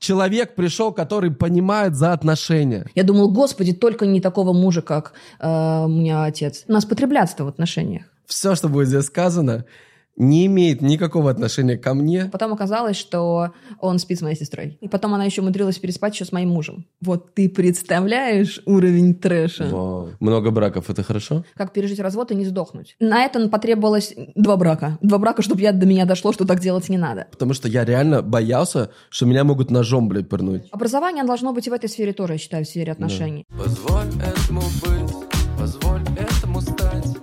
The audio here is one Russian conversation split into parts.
человек пришел, который понимает за отношения. Я думала, господи, только не такого мужа, как э, у меня отец. У нас потреблятство в отношениях. Все, что будет здесь сказано, не имеет никакого отношения ко мне. Потом оказалось, что он спит с моей сестрой. И потом она еще умудрилась переспать еще с моим мужем. Вот ты представляешь уровень трэша? Вау. Много браков, это хорошо? Как пережить развод и не сдохнуть. На это потребовалось два брака. Два брака, чтобы я, до меня дошло, что так делать не надо. Потому что я реально боялся, что меня могут ножом, блядь, пырнуть. Образование должно быть и в этой сфере тоже, я считаю, в сфере отношений. Позволь этому быть, позволь этому стать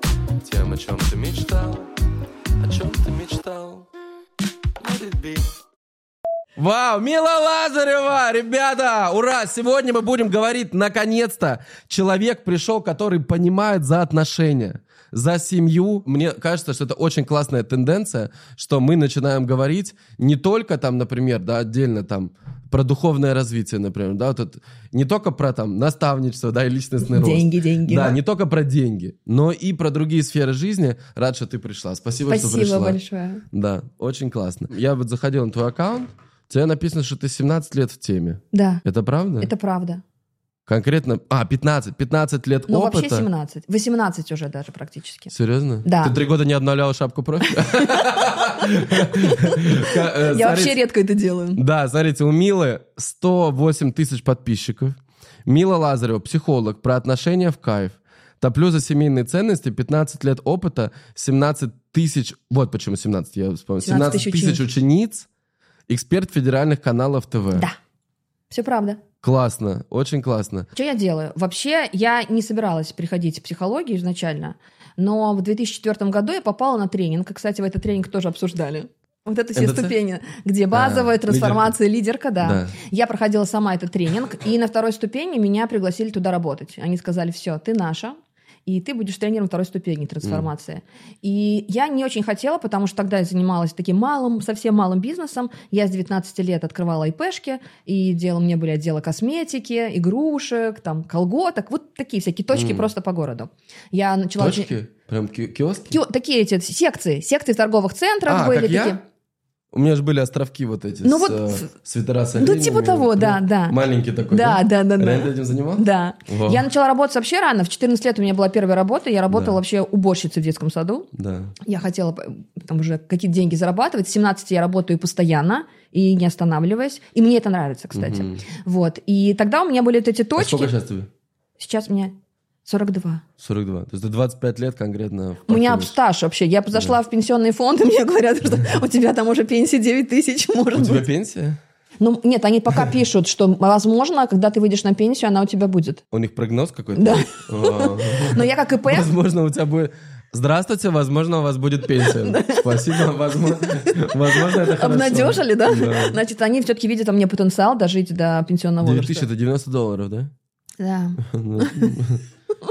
тем, о чем ты мечтал, о чем ты мечтал. Вау, Мила Лазарева, ребята, ура! Сегодня мы будем говорить, наконец-то, человек пришел, который понимает за отношения, за семью. Мне кажется, что это очень классная тенденция, что мы начинаем говорить не только там, например, да, отдельно там про духовное развитие, например, да, вот это, не только про там наставничество, да, и личностный рост. Деньги, деньги. Да, не только про деньги, но и про другие сферы жизни. Рад, что ты пришла. Спасибо, что Спасибо пришла. большое. Да, очень классно. Я вот заходил на твой аккаунт, у тебя написано, что ты 17 лет в теме. Да, Это правда? это правда. Конкретно... А, 15. 15 лет Ну, опыта. вообще 17. 18 уже даже практически. Серьезно? Да. Ты три года не обновляла шапку профиля? Я вообще редко это делаю. Да, смотрите, у Милы 108 тысяч подписчиков. Мила Лазарева, психолог, про отношения в кайф. Топлю за семейные ценности, 15 лет опыта, 17 тысяч... Вот почему 17, я вспомнил. 17 17 тысяч тысяч учениц, эксперт федеральных каналов ТВ. Да, все правда. Классно, очень классно. Что я делаю? Вообще, я не собиралась приходить в психологию изначально, но в 2004 году я попала на тренинг. Кстати, в этот тренинг тоже обсуждали. Вот это все НДЦ? ступени, где базовая А, трансформация лидерка, да. Да. Я проходила сама этот тренинг, и на второй ступени меня пригласили туда работать. Они сказали, все, ты наша, и ты будешь тренером второй ступени трансформации. И я не очень хотела, потому что тогда я занималась таким малым, совсем малым бизнесом. Я с 19 лет открывала ИПшки, и дело, мне были отделы косметики, игрушек, там, колготок, вот такие всякие точки Мгм. просто по городу. Я начала... Точки? Прям ки- киоски? Ки- Такие эти секции, секции торговых центрах А, были как я? У меня же были островки вот эти Ну с вот, э, свитера с ну, типа того, да, да. Маленький такой, Да, да, да, да. Реально ты этим занимался? Да. Вау. Я начала работать вообще рано. В 14 лет у меня была первая работа. Я работала Да. вообще уборщицей в детском саду. Да. Я хотела э, там уже какие-то деньги зарабатывать. С 17 я работаю постоянно и не останавливаясь. И мне это нравится, кстати. Мгм. Вот. И тогда у меня были вот эти А точки. сколько сейчас тебе? Сейчас мне 42. 42. То есть ты 25 лет конкретно У меня стаж вообще. Я зашла в пенсионный фонд, и мне говорят, что у тебя там уже пенсия 9 тысяч, может У тебя пенсия? Ну, нет, они пока пишут, что, возможно, когда ты выйдешь на пенсию, она у тебя будет. У них прогноз какой-то? Да. Но я как ИП, Возможно, у тебя будет... Здравствуйте, возможно, у вас будет пенсия. Спасибо, возможно, возможно это хорошо. обнадежили, да? Да. Значит, они все-таки видят во мне потенциал дожить до пенсионного 9000 возраста. это 90 долларов, да? Да.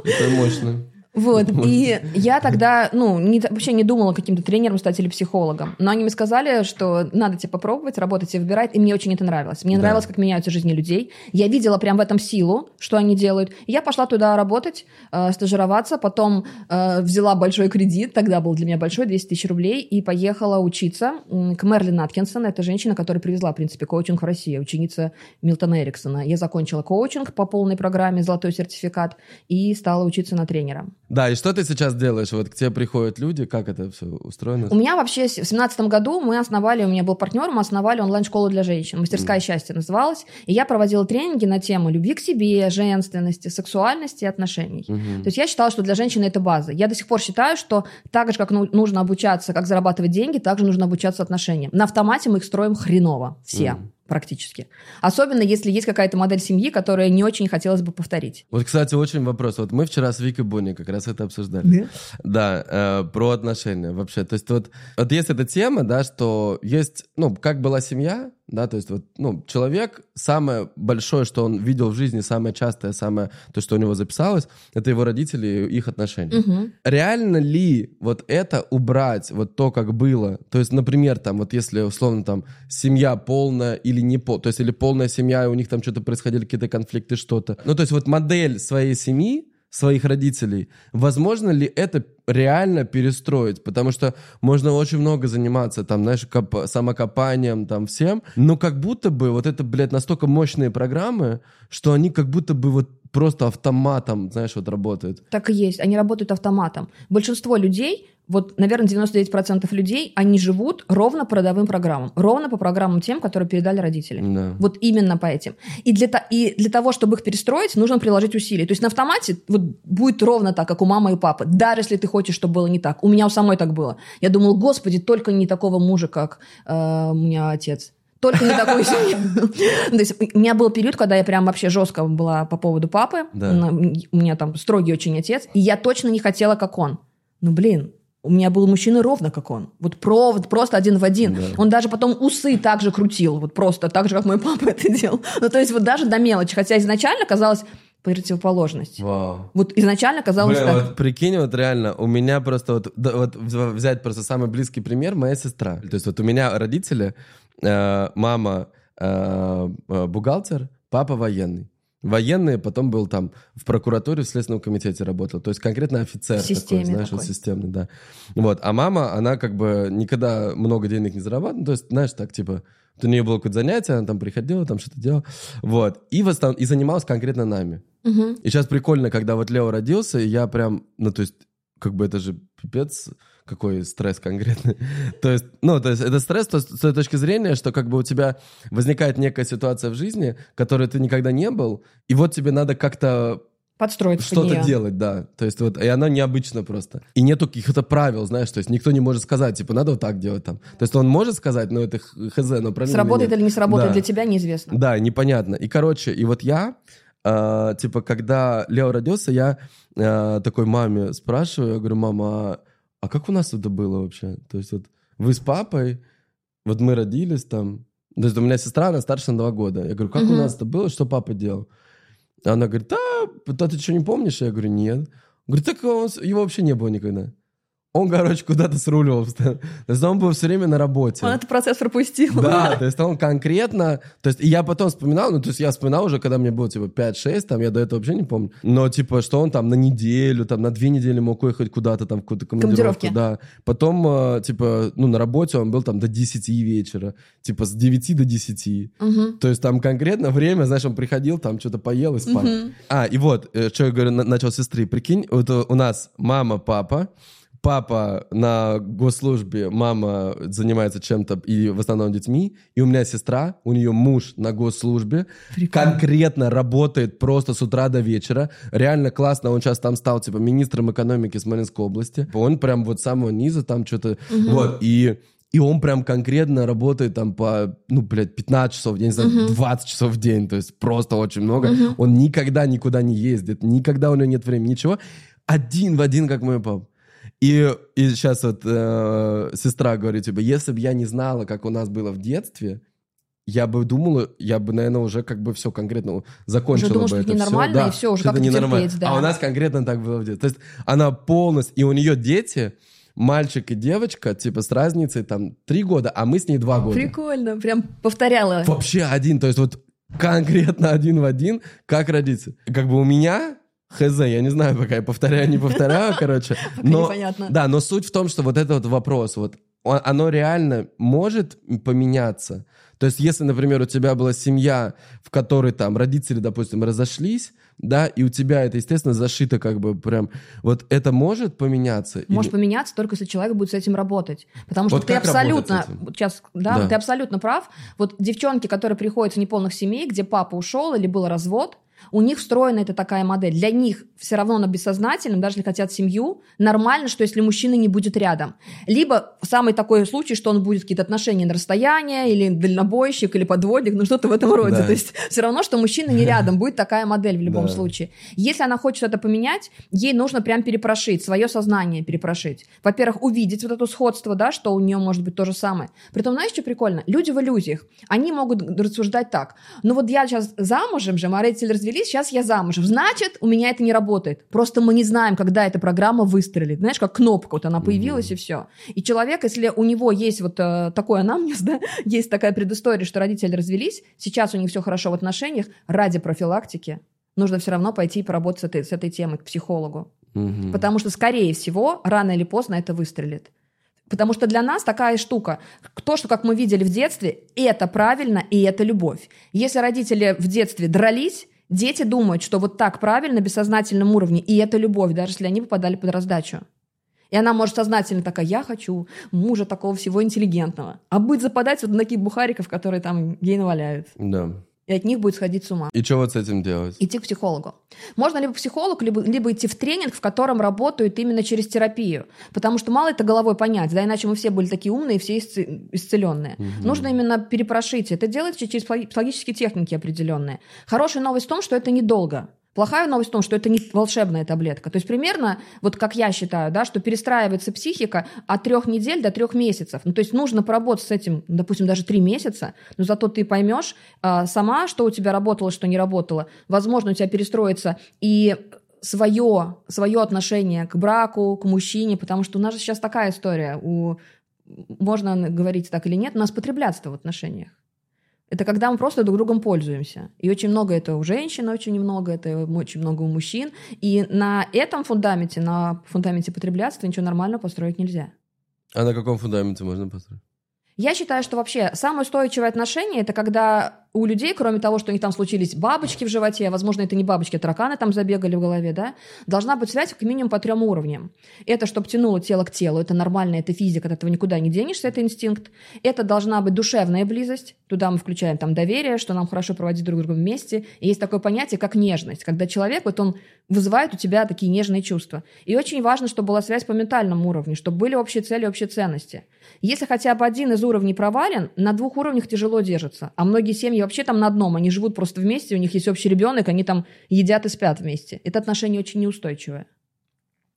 Это мощно. Вот, и я тогда, ну, не- вообще не думала каким-то тренером стать или психологом. Но они мне сказали, что надо тебе попробовать, работать и выбирать, и мне очень это нравилось. Мне Да. нравилось, как меняются жизни людей. Я видела прям в этом силу, что они делают. И я пошла туда работать, э, стажироваться, потом э, взяла большой кредит, тогда был для меня большой, 200 тысяч рублей, и поехала учиться к Мерлин Аткинсон. Это женщина, которая привезла, в принципе, коучинг в Россию, ученица Милтона Эриксона. Я закончила коучинг по полной программе, золотой сертификат, и стала учиться на тренера. Да, и что ты сейчас делаешь? Вот к тебе приходят люди, как это все устроено? У меня вообще в семнадцатом году мы основали, у меня был партнер, мы основали онлайн-школу для женщин. Мастерская счастья называлась. И я проводила тренинги на тему любви к себе, женственности, сексуальности и отношений. Мгм. То есть я считала, что для женщины это база. Я до сих пор считаю, что так же, как ну- нужно обучаться, как зарабатывать деньги, так же нужно обучаться отношениям. На автомате мы их строим хреново. Все. Мгм. Практически. Особенно, если есть какая-то модель семьи, которая не очень хотелось бы повторить. Вот, кстати, очень вопрос. Вот мы вчера с Викой Бонни как раз это обсуждали. Да, э, про отношения вообще. То есть вот, вот есть эта тема, да, что есть, ну, как была семья, да, то есть вот, ну, человек, самое большое, что он видел в жизни, самое частое, самое, то, что у него записалось, это его родители и их отношения. Мгм. Реально ли вот это убрать, вот то, как было? То есть, например, там, вот если, условно, там, семья полная или не пол, то есть, или полная семья, и у них там что-то происходили, какие-то конфликты, что-то. Ну, то есть, вот модель своей семьи своих родителей, возможно ли это реально перестроить? Потому что можно очень много заниматься, там, знаешь, коп- самокопанием, там, всем, но как будто бы вот это, блядь, настолько мощные программы, что они как будто бы вот просто автоматом, знаешь, вот работают. Так и есть, они работают автоматом. Большинство людей, вот, наверное, 99% людей, они живут ровно по родовым программам, ровно по программам тем, которые передали родители. Да. Вот именно по этим. И для, и для того, чтобы их перестроить, нужно приложить усилия. То есть на автомате вот будет ровно так, как у мамы и папы. Даже если ты хочешь, чтобы было не так. У меня у самой так было. Я думала, господи, только не такого мужа, как э, у меня отец. Только не такой семьи. То есть у меня был период, когда я прям вообще жестко была по поводу папы. Да. У меня там строгий очень отец. И я точно не хотела, как он. Ну, блин, у меня был мужчина ровно как он. Вот про- просто один в один. Да. Он даже потом усы так же крутил. Вот просто так же, как мой папа это делал. Ну, то есть вот даже до мелочи. Хотя изначально казалось противоположность. Вау. Вот изначально казалось Блин, так. вот прикинь, вот реально, у меня просто вот, да, вот взять просто самый близкий пример, моя сестра. То есть вот у меня родители, мама э, э, бухгалтер, папа военный. Военный, потом был там в прокуратуре, в Следственном комитете работал. То есть конкретно офицер такой, знаешь, вот такой. системный, да. Вот. А мама, она как бы никогда много денег не зарабатывала. То есть, знаешь, так типа, вот у нее было какое-то занятие, она там приходила, там что-то делала. Вот. И, в основном, и занималась конкретно нами. Мгм. И сейчас прикольно, когда вот Лео родился, и я прям, ну, то есть, как бы это же пипец, какой стресс конкретный. то есть, ну, то есть это стресс то, с той точки зрения, что как бы у тебя возникает некая ситуация в жизни, которой ты никогда не был, и вот тебе надо как-то Подстроиться под что-то делать, да. То есть вот, и оно необычно просто. И нету каких-то правил, знаешь, то есть никто не может сказать, типа, надо вот так делать там. То есть он может сказать, но это х- хз, но правильно Сработает или не сработает Да. для тебя, неизвестно. Да, непонятно. И, короче, и вот я, э, типа, когда Лео родился, я э, такой маме спрашиваю, я говорю, мама, а, как у нас это было вообще? То есть вот вы с папой, вот мы родились там, то есть у меня сестра, она старше на два года. Я говорю, как у Мгм. нас это было, что папа делал? Она говорит, да, да ты что, не помнишь? Я говорю, нет. Говорит, так его вообще не было никогда. Он, короче, куда-то сруливал. То есть он был все время на работе. Он этот процесс пропустил. Да, то есть он конкретно... То есть я потом вспоминал, ну, то есть я вспоминал уже, когда мне было, типа, 5-6, там, я до этого вообще не помню. Но, типа, что он там на неделю, там, на две недели мог уехать куда-то, там, в какую-то командировку. Да. Потом, э, типа, ну, на работе он был там до 10 вечера. Типа, с 9 до 10. Мгм. То есть там конкретно время, знаешь, он приходил, там что-то поел и спал. Мгм. А, и вот, э, что я говорю, на- начал с сестры. Прикинь, вот у нас мама, папа, папа на госслужбе, мама занимается чем-то и в основном детьми, и у меня сестра, у нее муж на госслужбе, конкретно работает просто с утра до вечера, реально классно, он сейчас там стал типа министром экономики Смоленской области, он прям вот с самого низа там что-то, вот, и и он прям конкретно работает там по, ну, блядь, 15 часов, я не знаю, 20 часов в день, то есть просто очень много. Он никогда никуда не ездит, никогда у него нет времени, ничего. Один в один, как мой пап. И, и сейчас вот э, сестра говорит, типа, если бы я не знала, как у нас было в детстве, я бы думала, я бы, наверное, уже как бы все конкретно закончила думала, бы что это ненормально, всё. и всё, уже что как это это ненормально. терпеть, да. А у нас конкретно так было в детстве. То есть она полностью... И у нее дети, мальчик и девочка, типа, с разницей там три года, а мы с ней два года. Прикольно, прям повторяла. Вообще один, то есть вот конкретно один в один, как родиться. Как бы у меня хз, я не знаю, пока я повторяю, не повторяю, короче. Но, непонятно. да, но суть в том, что вот этот вот вопрос, вот он- оно реально может поменяться. То есть, если, например, у тебя была семья, в которой там родители, допустим, разошлись, да, и у тебя это, естественно, зашито как бы прям, вот это может поменяться? Может Или- поменяться только если человек будет с этим работать. Потому что Вот ты абсолютно, сейчас, да, Да. ты абсолютно прав. Вот девчонки, которые приходят в неполных семей, где папа ушел или был развод, у них встроена эта такая модель. Для них все равно на бессознательном, даже если хотят семью, нормально, что если мужчина не будет рядом. Либо самый такой случай, что он будет какие-то отношения на расстояние, или дальнобойщик, или подводник, ну что-то в этом роде. Да. То есть все равно, что мужчина не рядом, будет такая модель в любом Да. случае. Если она хочет это поменять, ей нужно прям перепрошить, свое сознание перепрошить. Во-первых, увидеть вот это сходство, да, что у нее может быть то же самое. Притом, знаешь, что прикольно? Люди в иллюзиях, они могут рассуждать так. Ну вот я сейчас замужем же, родители развелись, сейчас я замужем. Значит, у меня это не работает. Просто мы не знаем, когда эта программа выстрелит. Знаешь, как кнопка, вот она появилась и все. И человек, если у него есть вот э, такой анамнез, да, есть такая предыстория, что родители развелись, сейчас у них все хорошо в отношениях, ради профилактики нужно все равно пойти и поработать с этой, с этой темой к психологу. Мгм. Потому что, скорее всего, рано или поздно это выстрелит. Потому что для нас такая штука, то, что, как мы видели в детстве, это правильно и это любовь. Если родители в детстве дрались, дети думают, что вот так правильно, бессознательном уровне, и это любовь, даже если они попадали под раздачу. И она может сознательно такая, я хочу мужа такого всего интеллигентного. А будет западать вот на таких бухариков, которые там гей наваляют. Да. И от них будет сходить с ума. И что вот с этим делать? Идти к психологу. Можно либо к психологу, либо, либо идти в тренинг, в котором работают именно через терапию. Потому что мало это головой понять, да, иначе мы все были такие умные, все исце- исцеленные. Нужно именно перепрошить. Это делается через психо- психологические техники определенные. Хорошая новость в том, что это недолго. Плохая новость в том, что это не волшебная таблетка. То есть примерно, вот как я считаю, да, что перестраивается психика от трех недель до трех месяцев. Ну, то есть нужно поработать с этим, допустим, даже три месяца, но зато ты поймешь а, сама, что у тебя работало, что не работало. Возможно, у тебя перестроится и свое, свое отношение к браку, к мужчине, потому что у нас же сейчас такая история. У, можно говорить так или нет, у нас потреблятство в отношениях. Это когда мы просто друг другом пользуемся. И очень много это у женщин, очень немного, это очень много у мужчин. И на этом фундаменте, на фундаменте потреблятства ничего нормально построить нельзя. А на каком фундаменте можно построить? Я считаю, что вообще самое устойчивое отношение это когда у людей, кроме того, что у них там случились бабочки в животе, а возможно, это не бабочки, а тараканы там забегали в голове, да, должна быть связь как минимум по трем уровням. Это чтобы тянуло тело к телу, это нормально, это физика, от этого никуда не денешься, это инстинкт. Это должна быть душевная близость, туда мы включаем там доверие, что нам хорошо проводить друг друга вместе. И есть такое понятие, как нежность, когда человек, вот он вызывает у тебя такие нежные чувства. И очень важно, чтобы была связь по ментальному уровню, чтобы были общие цели, общие ценности. Если хотя бы один из уровней провален, на двух уровнях тяжело держится. А многие семьи вообще там на одном, они живут просто вместе, у них есть общий ребенок, они там едят и спят вместе. Это отношение очень неустойчивое.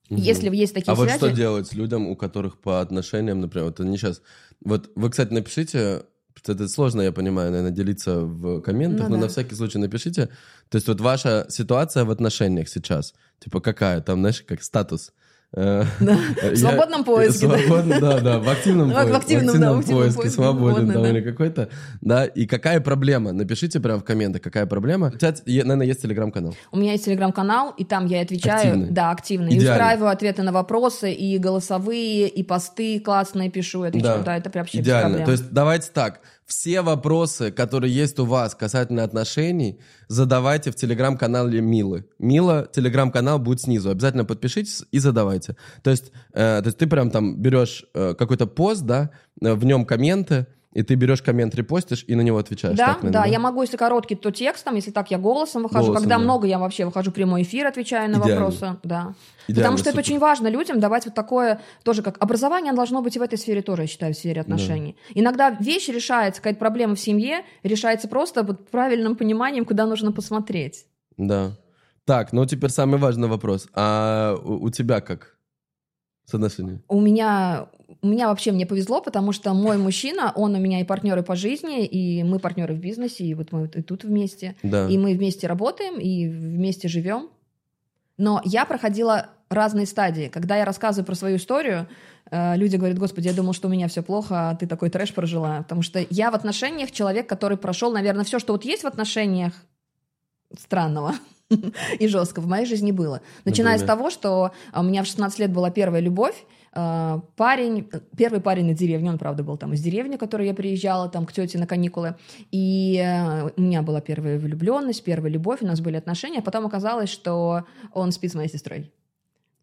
Если есть такие А вот связи... что делать с людям, у которых по отношениям, например, вот они сейчас... Вот вы, кстати, напишите, это сложно, я понимаю, наверное, делиться в комментах, Ну но да. на всякий случай напишите. То есть вот ваша ситуация в отношениях сейчас, типа какая? Там, знаешь, как статус. Э, В свободном поиске, да. Да, да, в активном В поиске. свободен или какой-то. Да, и какая проблема? Напишите прямо в комментах, какая проблема. У тебя, наверное, есть телеграм-канал. У меня есть телеграм-канал, и там я отвечаю, да, активно, и устраиваю ответы на вопросы, и голосовые, и посты классные пишу, отвечаю, да, это прям вообще Идеально. То есть давайте так. Все вопросы, которые есть у вас касательно отношений, задавайте в телеграм-канале Милы. Мила, телеграм-канал будет снизу. Обязательно подпишитесь и задавайте. То есть, э, то есть ты прям там берешь э, какой-то пост, да, э, в нем комменты, и ты берешь коммент, репостишь и на него отвечаешь. Да, Так, наверное, да, я могу, если короткий, то текстом, если так, я голосом выхожу. Голосом, Когда да. много, я вообще выхожу прямой эфир, отвечаю на Идеально. вопросы. Да. Идеально, Потому что это супер. очень важно людям давать вот такое, тоже как образование должно быть и в этой сфере тоже, я считаю, в сфере отношений. Иногда вещь решается, какая-то проблема в семье решается просто вот правильным пониманием, куда нужно посмотреть. Да. Так, ну теперь самый важный вопрос. А у, у тебя как с отношениями? У меня, у меня вообще мне повезло, потому что мой мужчина, он у меня и партнеры по жизни, и мы партнеры в бизнесе, и вот мы и тут вместе. Да. И мы вместе работаем, и вместе живем. Но я проходила разные стадии. Когда я рассказываю про свою историю, э, люди говорят, господи, я думал, что у меня все плохо, а ты такой трэш прожила. Потому что я в отношениях человек, который прошел, наверное, все, что вот есть в отношениях странного и жестко в моей жизни было. Начиная с Например? того, что у меня в 16 лет была первая любовь, э, парень, первый парень на деревне, он, правда, был там из деревни, в которую я приезжала там к тете на каникулы, и э, у меня была первая влюбленность, первая любовь, у нас были отношения, а потом оказалось, что он спит с моей сестрой.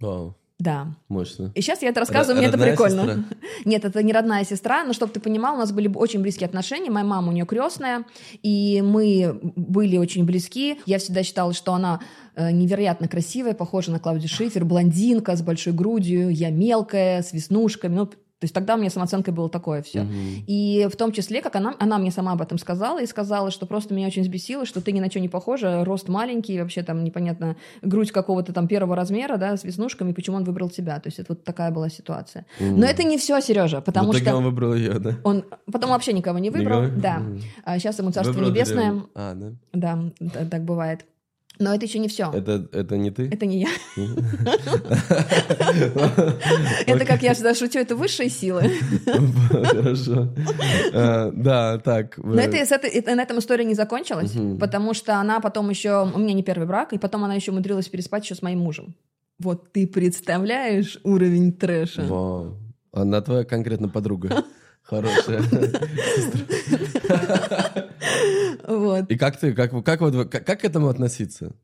Вау, Да. мощно. И сейчас я это рассказываю, мне это прикольно. сестра? Нет, это не родная сестра, но чтобы ты понимал, у нас были очень близкие отношения. Моя мама у нее крестная, и мы были очень близки. Я всегда считала, что она э, невероятно красивая, похожа на Клаудию Шифер, блондинка с большой грудью, я мелкая, с веснушками. Ну, то есть тогда у меня самооценкой было такое все. Мгм. И в том числе, как она, она мне сама об этом сказала, и сказала, что просто меня очень взбесило, что ты ни на что не похожа, рост маленький, вообще там непонятно, грудь какого-то там первого размера, да, с веснушками, почему он выбрал тебя. То есть это вот такая была ситуация. Мгм. Но это не все, Сережа, потому В итоге что он выбрал ее, да? он потом вообще никого не выбрал. Никого? Да. А сейчас ему царство Выбрал небесное. деревню. А, да. Да, так бывает. Но это еще не все. Это, это не ты? Это не я. Это, как я всегда шучу, это высшие силы. Хорошо. А, Да, так. Но это- на этом история не закончилась, потому что она потом еще... У меня не первый брак, и потом она еще умудрилась переспать еще с моим мужем. Вот ты представляешь уровень трэша? Вау. Она твоя конкретно подруга. Хорошая. Вот. И как ты, как, как, вот, как, как к этому относиться?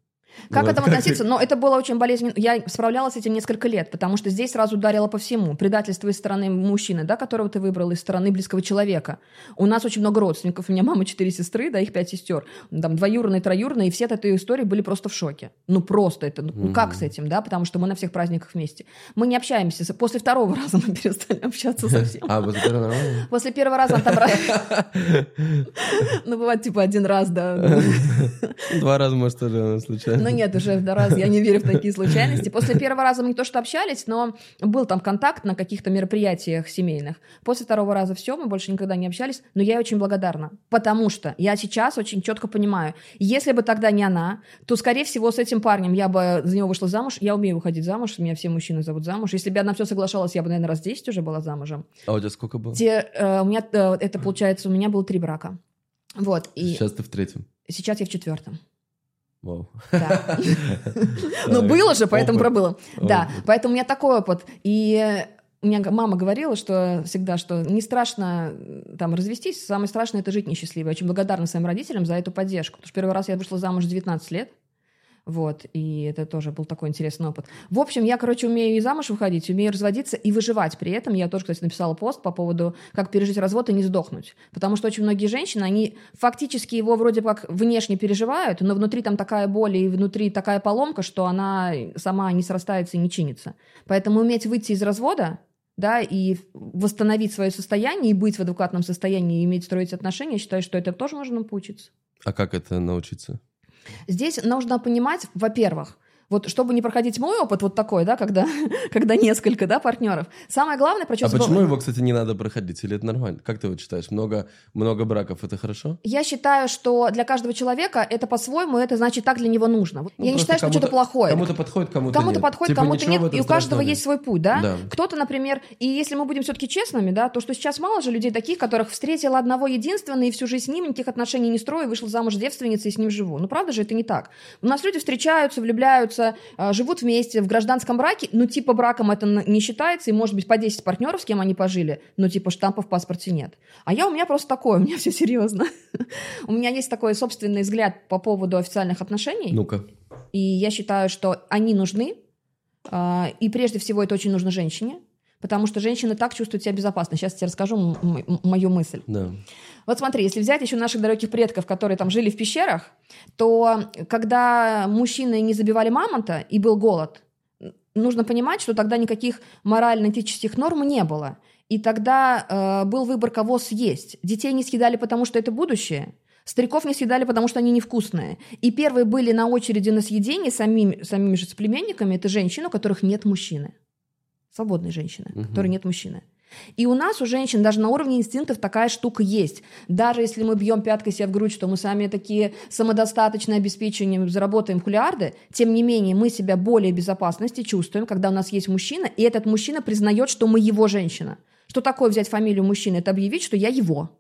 Как к этому относиться? Но это было очень болезненно. Я справлялась с этим несколько лет, потому что здесь сразу ударило по всему. Предательство из стороны мужчины, да, которого ты выбрал, из стороны близкого человека. У нас очень много родственников. У меня мама четыре сестры, да, их пять сестер. Там двоюродные, троюродные, и все от этой истории были просто в шоке. Ну, просто это, ну, как с этим, да, потому что мы на всех праздниках вместе. Мы не общаемся. После второго раза мы перестали общаться совсем. А, вот это нормально? После первого раза раз- Ну, бывает, типа, один раз, да. Два раза, может, тоже случайно. Ну нет, уже в раз я не верю в такие случайности. После первого раза мы не то что общались, но был там контакт на каких-то мероприятиях семейных. После второго раза все, мы больше никогда не общались, но я ей очень благодарна, потому что я сейчас очень четко понимаю, если бы тогда не она, то, скорее всего, с этим парнем я бы за него вышла замуж. Я умею выходить замуж, меня все мужчины зовут замуж. Если бы я на все соглашалась, я бы, наверное, раз 10 уже была замужем. А у тебя сколько было? Те, э, у меня, э, это получается, у меня было три брака. Вот, и Сейчас ты в третьем. сейчас я в четвертом. Вау. Да. Ну, Так, было же, поэтому опыт. пробыла. Да, поэтому у меня такой опыт. И у меня мама говорила, что всегда, что не страшно там развестись, самое страшное это жить несчастливо. Я очень благодарна своим родителям за эту поддержку. Потому что первый раз я вышла замуж в 19 лет. Вот, и это тоже был такой интересный опыт. В общем, я, короче, умею и замуж выходить, умею разводиться и выживать при этом. Я тоже, кстати, написала пост по поводу, как пережить развод и не сдохнуть. Потому что очень многие женщины, они фактически его вроде как внешне переживают, но внутри там такая боль и внутри такая поломка, что она сама не срастается и не чинится. Поэтому уметь выйти из развода, да, и восстановить свое состояние, и быть в адекватном состоянии, и иметь строить отношения, я считаю, что это тоже можно поучиться. А как это научиться? Здесь нужно понимать, во-первых, вот чтобы не проходить мой опыт вот такой, да, когда, когда несколько, да, партнеров. Самое главное А прочувствовать... почему его, кстати, не надо проходить? Или это нормально? Как ты вот считаешь? Много, много браков это хорошо? Я считаю, что для каждого человека это по-своему, это значит так для него нужно. Ну, Я не считаю, что что-то плохое. Кому-то подходит, кому-то Кому-то подходит, Типа, кому-то нет, и у каждого есть свой путь, да? Да. Кто-то, например, и если мы будем все-таки честными, да, то что сейчас мало же людей таких, которых встретила одного единственного и всю жизнь с ним никаких отношений не строю, вышла замуж девственницей и с ним живу. Ну, правда же, это не так. У нас люди встречаются, влюбляются, а, живут вместе в гражданском браке, ну, типа браком это не считается, и может быть по 10 партнеров, с кем они пожили, но типа штампа в паспорте нет. А я у меня просто такое, у меня все серьезно. У меня есть такой собственный взгляд по поводу официальных отношений. Ну-ка. И я считаю, что они нужны. а, И прежде всего это очень нужно женщине. Потому что женщины так чувствуют себя безопасно. Сейчас я тебе расскажу мою мысль. Да. Вот смотри, если взять еще наших далеких предков, которые там жили в пещерах, то когда мужчины не забивали мамонта и был голод, нужно понимать, что тогда никаких морально-этических норм не было. И тогда э, был выбор, кого съесть. Детей не съедали, потому что это будущее. Стариков не съедали, потому что они невкусные. И первые были на очереди на съедение самими, самими же соплеменниками это женщины, у которых нет мужчины. Свободные женщины, у Мгм. которых нет мужчины. И у нас, у женщин, даже на уровне инстинктов такая штука есть. Даже если мы бьем пяткой себя в грудь, что мы сами такие самодостаточные, обеспеченные, заработаем хулиарды, тем не менее мы себя более безопасности чувствуем, когда у нас есть мужчина, и этот мужчина признает, что мы его женщина. Что такое взять фамилию мужчины? Это объявить, что я его.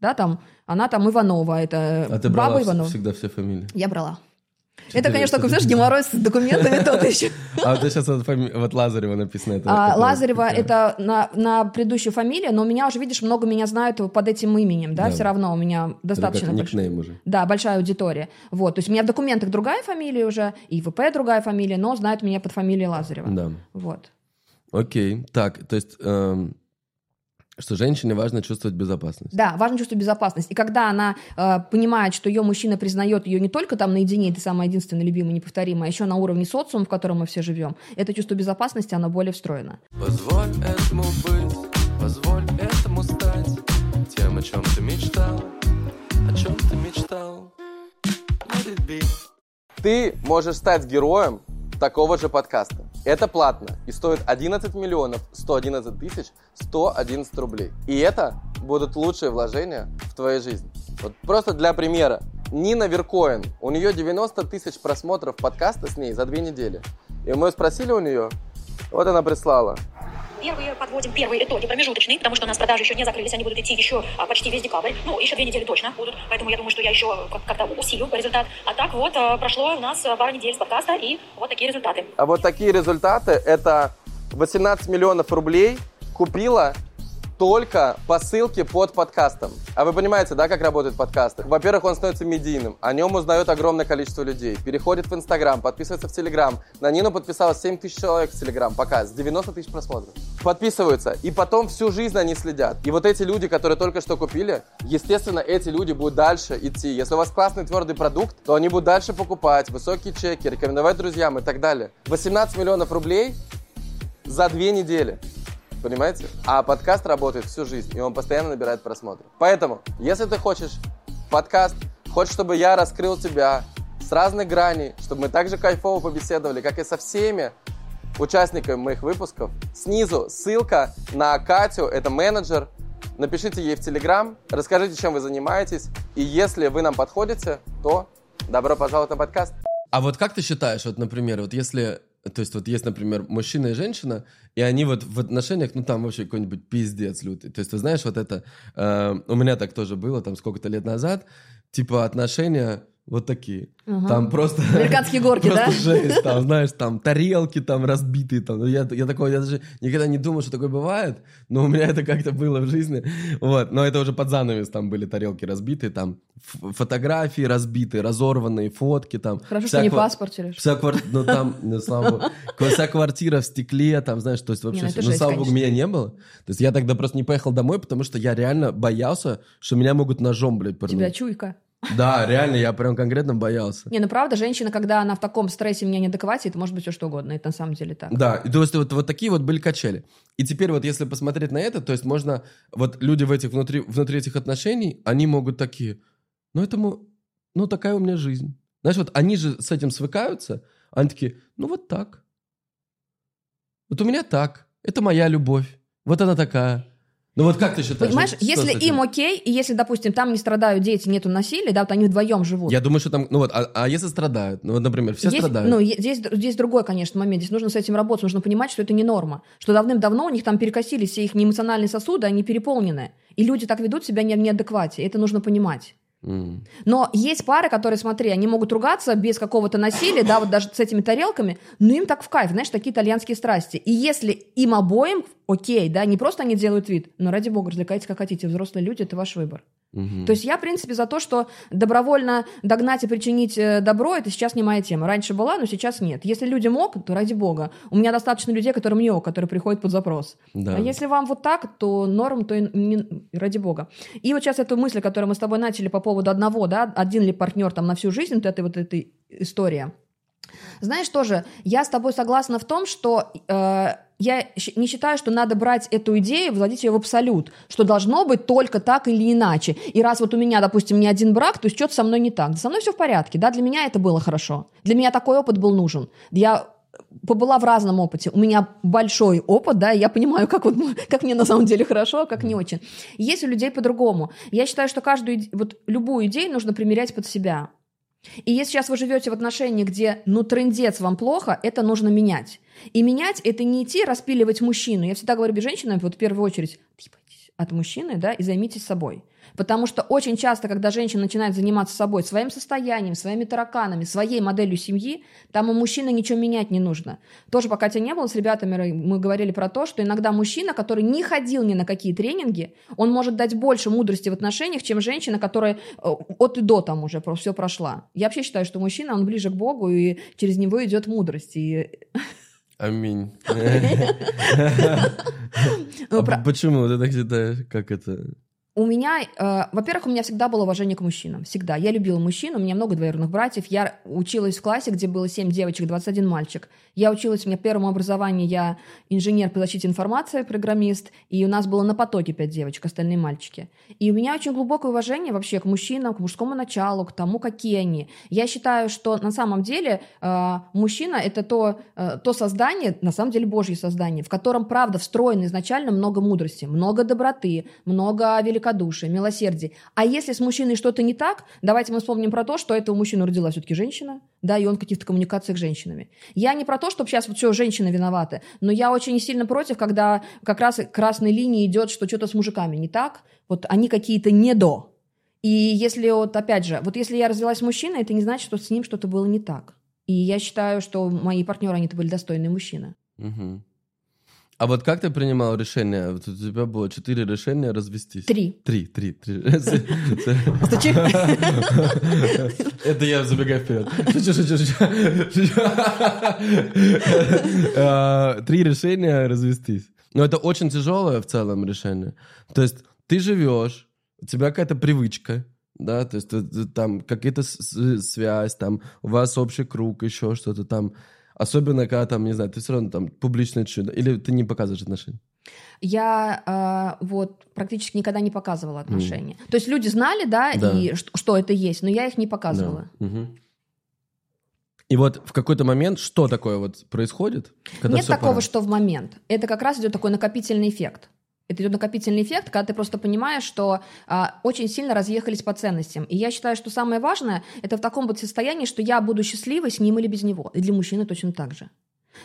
Да, там, она там Иванова, это А ты брала баба Иванова. всегда все фамилии? Я брала. Это, конечно, такой, знаешь, геморрой с документами тот еще. А вот сейчас вот, Лазарева написано. Это, А, это Лазарева это на, на предыдущую фамилию, но у меня уже, видишь, много меня знают под этим именем, да, Да. все равно у меня Это достаточно как большой- никнейм уже. Да, большая аудитория. Вот, то есть у меня в документах другая фамилия уже, и ВП другая фамилия, но знают меня под фамилией Лазарева. Да. Вот. Окей. Так, то есть, эм, что женщине важно чувствовать безопасность. Да, важно чувствовать безопасность. И когда она э, понимает, что ее мужчина признает ее не только там наедине, ты самая единственная, любимая, неповторимая, а еще на уровне социума, в котором мы все живем, это чувство безопасности, оно более встроено. Позволь этому быть, позволь этому стать Тем, о чем ты мечтал, о чем ты мечтал Ты можешь стать героем такого же подкаста. Это платно и стоит 11 миллионов 111 тысяч 111 рублей. И это будут лучшие вложения в твоей жизни. Вот просто для примера. Нина Веркоин. У нее 90 тысяч просмотров подкаста с ней за две недели. И мы спросили у нее, вот она прислала. Первые подводим первые итоги промежуточные, потому что у нас продажи еще не закрылись, они будут идти еще а, почти весь декабрь. Ну, еще две недели точно будут, поэтому я думаю, что я еще как- как-то усилю результат. А так вот, а, прошло у нас пара недель с подкаста, и вот такие результаты. А вот такие результаты, это 18 миллионов рублей купила только по ссылке под подкастом. А вы понимаете, да, как работают подкасты? Во-первых, он становится медийным, о нем узнает огромное количество людей, переходит в Инстаграм, подписывается в Телеграм. На Нину подписалось 7 тысяч человек в Телеграм, пока, с 90 тысяч просмотров. Подписываются, и потом всю жизнь они следят. И вот эти люди, которые только что купили, естественно, эти люди будут дальше идти. Если у вас классный твердый продукт, то они будут дальше покупать, высокие чеки, рекомендовать друзьям и так далее. 18 миллионов рублей за две недели. Понимаете? А подкаст работает всю жизнь, и он постоянно набирает просмотры. Поэтому, если ты хочешь подкаст, хочешь, чтобы я раскрыл тебя с разных граней, чтобы мы также кайфово побеседовали, как и со всеми участниками моих выпусков, снизу ссылка на Катю, это менеджер. Напишите ей в Телеграм, расскажите, чем вы занимаетесь, и если вы нам подходите, то добро пожаловать на подкаст. А вот как ты считаешь, вот, например, вот если, то есть вот есть, например, мужчина и женщина, и они вот в отношениях, ну там вообще какой-нибудь пиздец лютый. То есть ты знаешь, вот это, э, у меня так тоже было, там сколько-то лет назад, типа отношения вот такие. Ага. Там просто... Американские горки, просто да? жесть, там, знаешь, там тарелки там разбитые, там. Ну, Я, я такой, я даже никогда не думал, что такое бывает, но у меня это как-то было в жизни. Вот, но это уже под занавес, там были тарелки разбитые, там фотографии разбитые, разорванные фотки, там. Хорошо, Вся что не ква- паспортишь. Вся квартира, ну там, ну слава богу, вся квартира в стекле, там, знаешь, то есть вообще, Не, ну это ну жесть, слава богу, меня не было. То есть я тогда просто не поехал домой, потому что я реально боялся, что меня могут ножом, блядь, У тебя пырнуть. чуйка. Да, реально, я прям конкретно боялся. Не, ну правда, женщина, когда она в таком стрессе, мне неадеквате, это может быть все что угодно. Это на самом деле так. Да, и то есть вот, вот такие вот были качели. И теперь вот если посмотреть на это, то есть можно, вот люди в этих, внутри, внутри этих отношений, они могут такие, ну этому, ну такая у меня жизнь. Знаешь, вот они же с этим свыкаются, они такие, ну вот так. Вот у меня так, это моя любовь, вот она такая. Ну вот как ты считаешь? Понимаешь, что если им окей, и если, допустим, там не страдают дети, нету насилия, да, вот они вдвоем живут. Я думаю, что там, ну вот, а, а если страдают? Ну вот, например, все Есть- страдают. Ну, здесь, здесь другой, конечно, момент. Здесь нужно с этим работать, нужно понимать, что это не норма. Что давным-давно у них там перекосились все их неэмоциональные сосуды, они переполнены. И люди так ведут себя не в неадеквате. Это нужно понимать. Но есть пары, которые, смотри, они могут ругаться без какого-то насилия, да, вот даже с этими тарелками, но им так в кайф, знаешь, такие итальянские страсти. И если им обоим окей, да, не просто они делают вид, но ради бога, развлекайтесь как хотите, взрослые люди, это ваш выбор. Мгм. То есть я, в принципе, за то, что добровольно догнать и причинить э, добро, это сейчас не моя тема. Раньше была, но сейчас нет. Если людям ок, то ради бога. У меня достаточно людей, которым не ок, которые приходят под запрос. Да. А если вам вот так, то норм, то и не- ради бога. И вот сейчас эту мысль, которую мы с тобой начали по поводу одного, да, один ли партнер там на всю жизнь, вот этой вот этой история. Знаешь, тоже, я с тобой согласна в том, что э, я не считаю, что надо брать эту идею, вводить ее в абсолют, что должно быть только так или иначе. И раз вот у меня, допустим, не один брак, то что-то со мной не так. Да со мной все в порядке, да, для меня это было хорошо. Для меня такой опыт был нужен. Я побыла в разном опыте. У меня большой опыт, да, и я понимаю, как, вот, как мне на самом деле хорошо, а как не очень. Есть у людей по-другому. Я считаю, что каждую, вот любую идею нужно примерять под себя. И если сейчас вы живете в отношении, где, ну, трендец вам плохо, это нужно менять. И менять – это не идти распиливать мужчину. Я всегда говорю женщинам, вот в первую очередь, «Отъебайтесь от мужчины, да, и займитесь собой. Потому что очень часто, когда женщина начинает заниматься собой, своим состоянием, своими тараканами, своей моделью семьи, там у мужчины ничего менять не нужно. Тоже пока тебя не было с ребятами, мы говорили про то, что иногда мужчина, который не ходил ни на какие тренинги, он может дать больше мудрости в отношениях, чем женщина, которая э, от и до там уже все прошла. Я вообще считаю, что мужчина, он ближе к Богу, и через него идет мудрость. И Аминь. Ну, А Почему ты так считаешь? Как это? У меня, э, во-первых, у меня всегда было уважение к мужчинам. Всегда. Я любила мужчин, у меня много двоюродных братьев. Я училась в классе, где было 7 девочек, 21 мальчик. Я училась, у меня первому образованию я инженер по защите информации, программист, и у нас было на потоке 5 девочек, остальные мальчики. И у меня очень глубокое уважение вообще к мужчинам, к мужскому началу, к тому, какие они. Я считаю, что на самом деле э, мужчина – это то, э, то создание, на самом деле Божье создание, в котором, правда, встроено изначально много мудрости, много доброты, много великодушия, великодушие, милосердие. А если с мужчиной что-то не так, давайте мы вспомним про то, что этого мужчину родила все-таки женщина, да, и он в каких-то коммуникациях с женщинами. Я не про то, чтобы сейчас вот все, женщины виноваты, но я очень сильно против, когда как раз красной линии идет, что что-то с мужиками не так, вот они какие-то не до. И если вот, опять же, вот если я развелась с мужчиной, это не значит, что с ним что-то было не так. И я считаю, что мои партнеры, они-то были достойные мужчины. Мгм. А вот как ты принимал решение? Вот у тебя было четыре решения развестись. Три. Три, три, три. Стучи. Это я забегаю вперед. Шучу, шучу, шучу. А, Три решения развестись. Но это очень тяжелое в целом решение. То есть ты живешь, у тебя какая-то привычка, да, то есть ты там с- связь, там у вас общий круг, еще что-то там. Особенно, когда там, не знаю, ты все равно там публичное чудо. Или ты не показываешь отношения. Я а, вот практически никогда не показывала отношения. То есть люди знали, да, Да. и что, что это есть, но я их не показывала. Да. Мгм. И вот в какой-то момент что такое вот происходит? Нет такого, пора? что в момент. Это как раз идет такой накопительный эффект. Это идет накопительный эффект, когда ты просто понимаешь, что а, очень сильно разъехались по ценностям. И я считаю, что самое важное это в таком вот состоянии, что я буду счастливой с ним или без него. И для мужчины точно так же.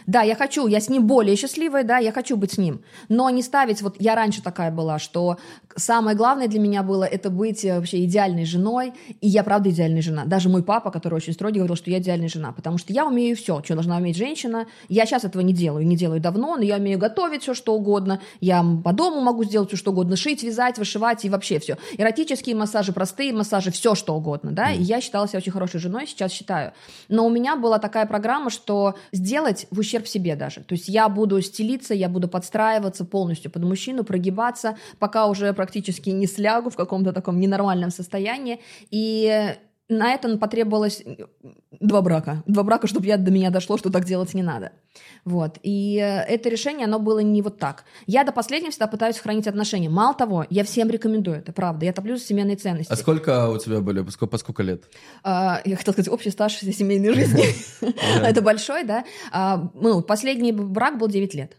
Да, я хочу, я с ним более счастливая, да, я хочу быть с ним. Но не ставить, вот я раньше такая была, что самое главное для меня было это быть э, вообще идеальной женой. И я правда идеальная жена. Даже мой папа, который очень строгий, говорил, что я идеальная жена. Потому что я умею все, что должна уметь женщина. Я сейчас этого не делаю, не делаю давно, но я умею готовить все, что угодно. Я по дому могу сделать все, что угодно. Шить, вязать, вышивать и вообще все. Эротические массажи, простые массажи, все, что угодно, да. И я считала себя очень хорошей женой, сейчас считаю. Но у меня была такая программа, что сделать в ущерб себе даже. То есть я буду стелиться, я буду подстраиваться полностью под мужчину, прогибаться, пока уже практически не слягу в каком-то таком ненормальном состоянии. И на это потребовалось два брака. Два брака, чтобы я, до меня дошло, что так делать не надо. Вот. И э, это решение, оно было не вот так. Я до последнего всегда пытаюсь сохранить отношения. Мало того, я всем рекомендую, это правда. Я топлю за семейные ценности. А сколько у тебя были? По сколько, по сколько лет? А, я хотела сказать, общий стаж семейной жизни. Это большой, да? А, Ну, последний брак был 9 лет.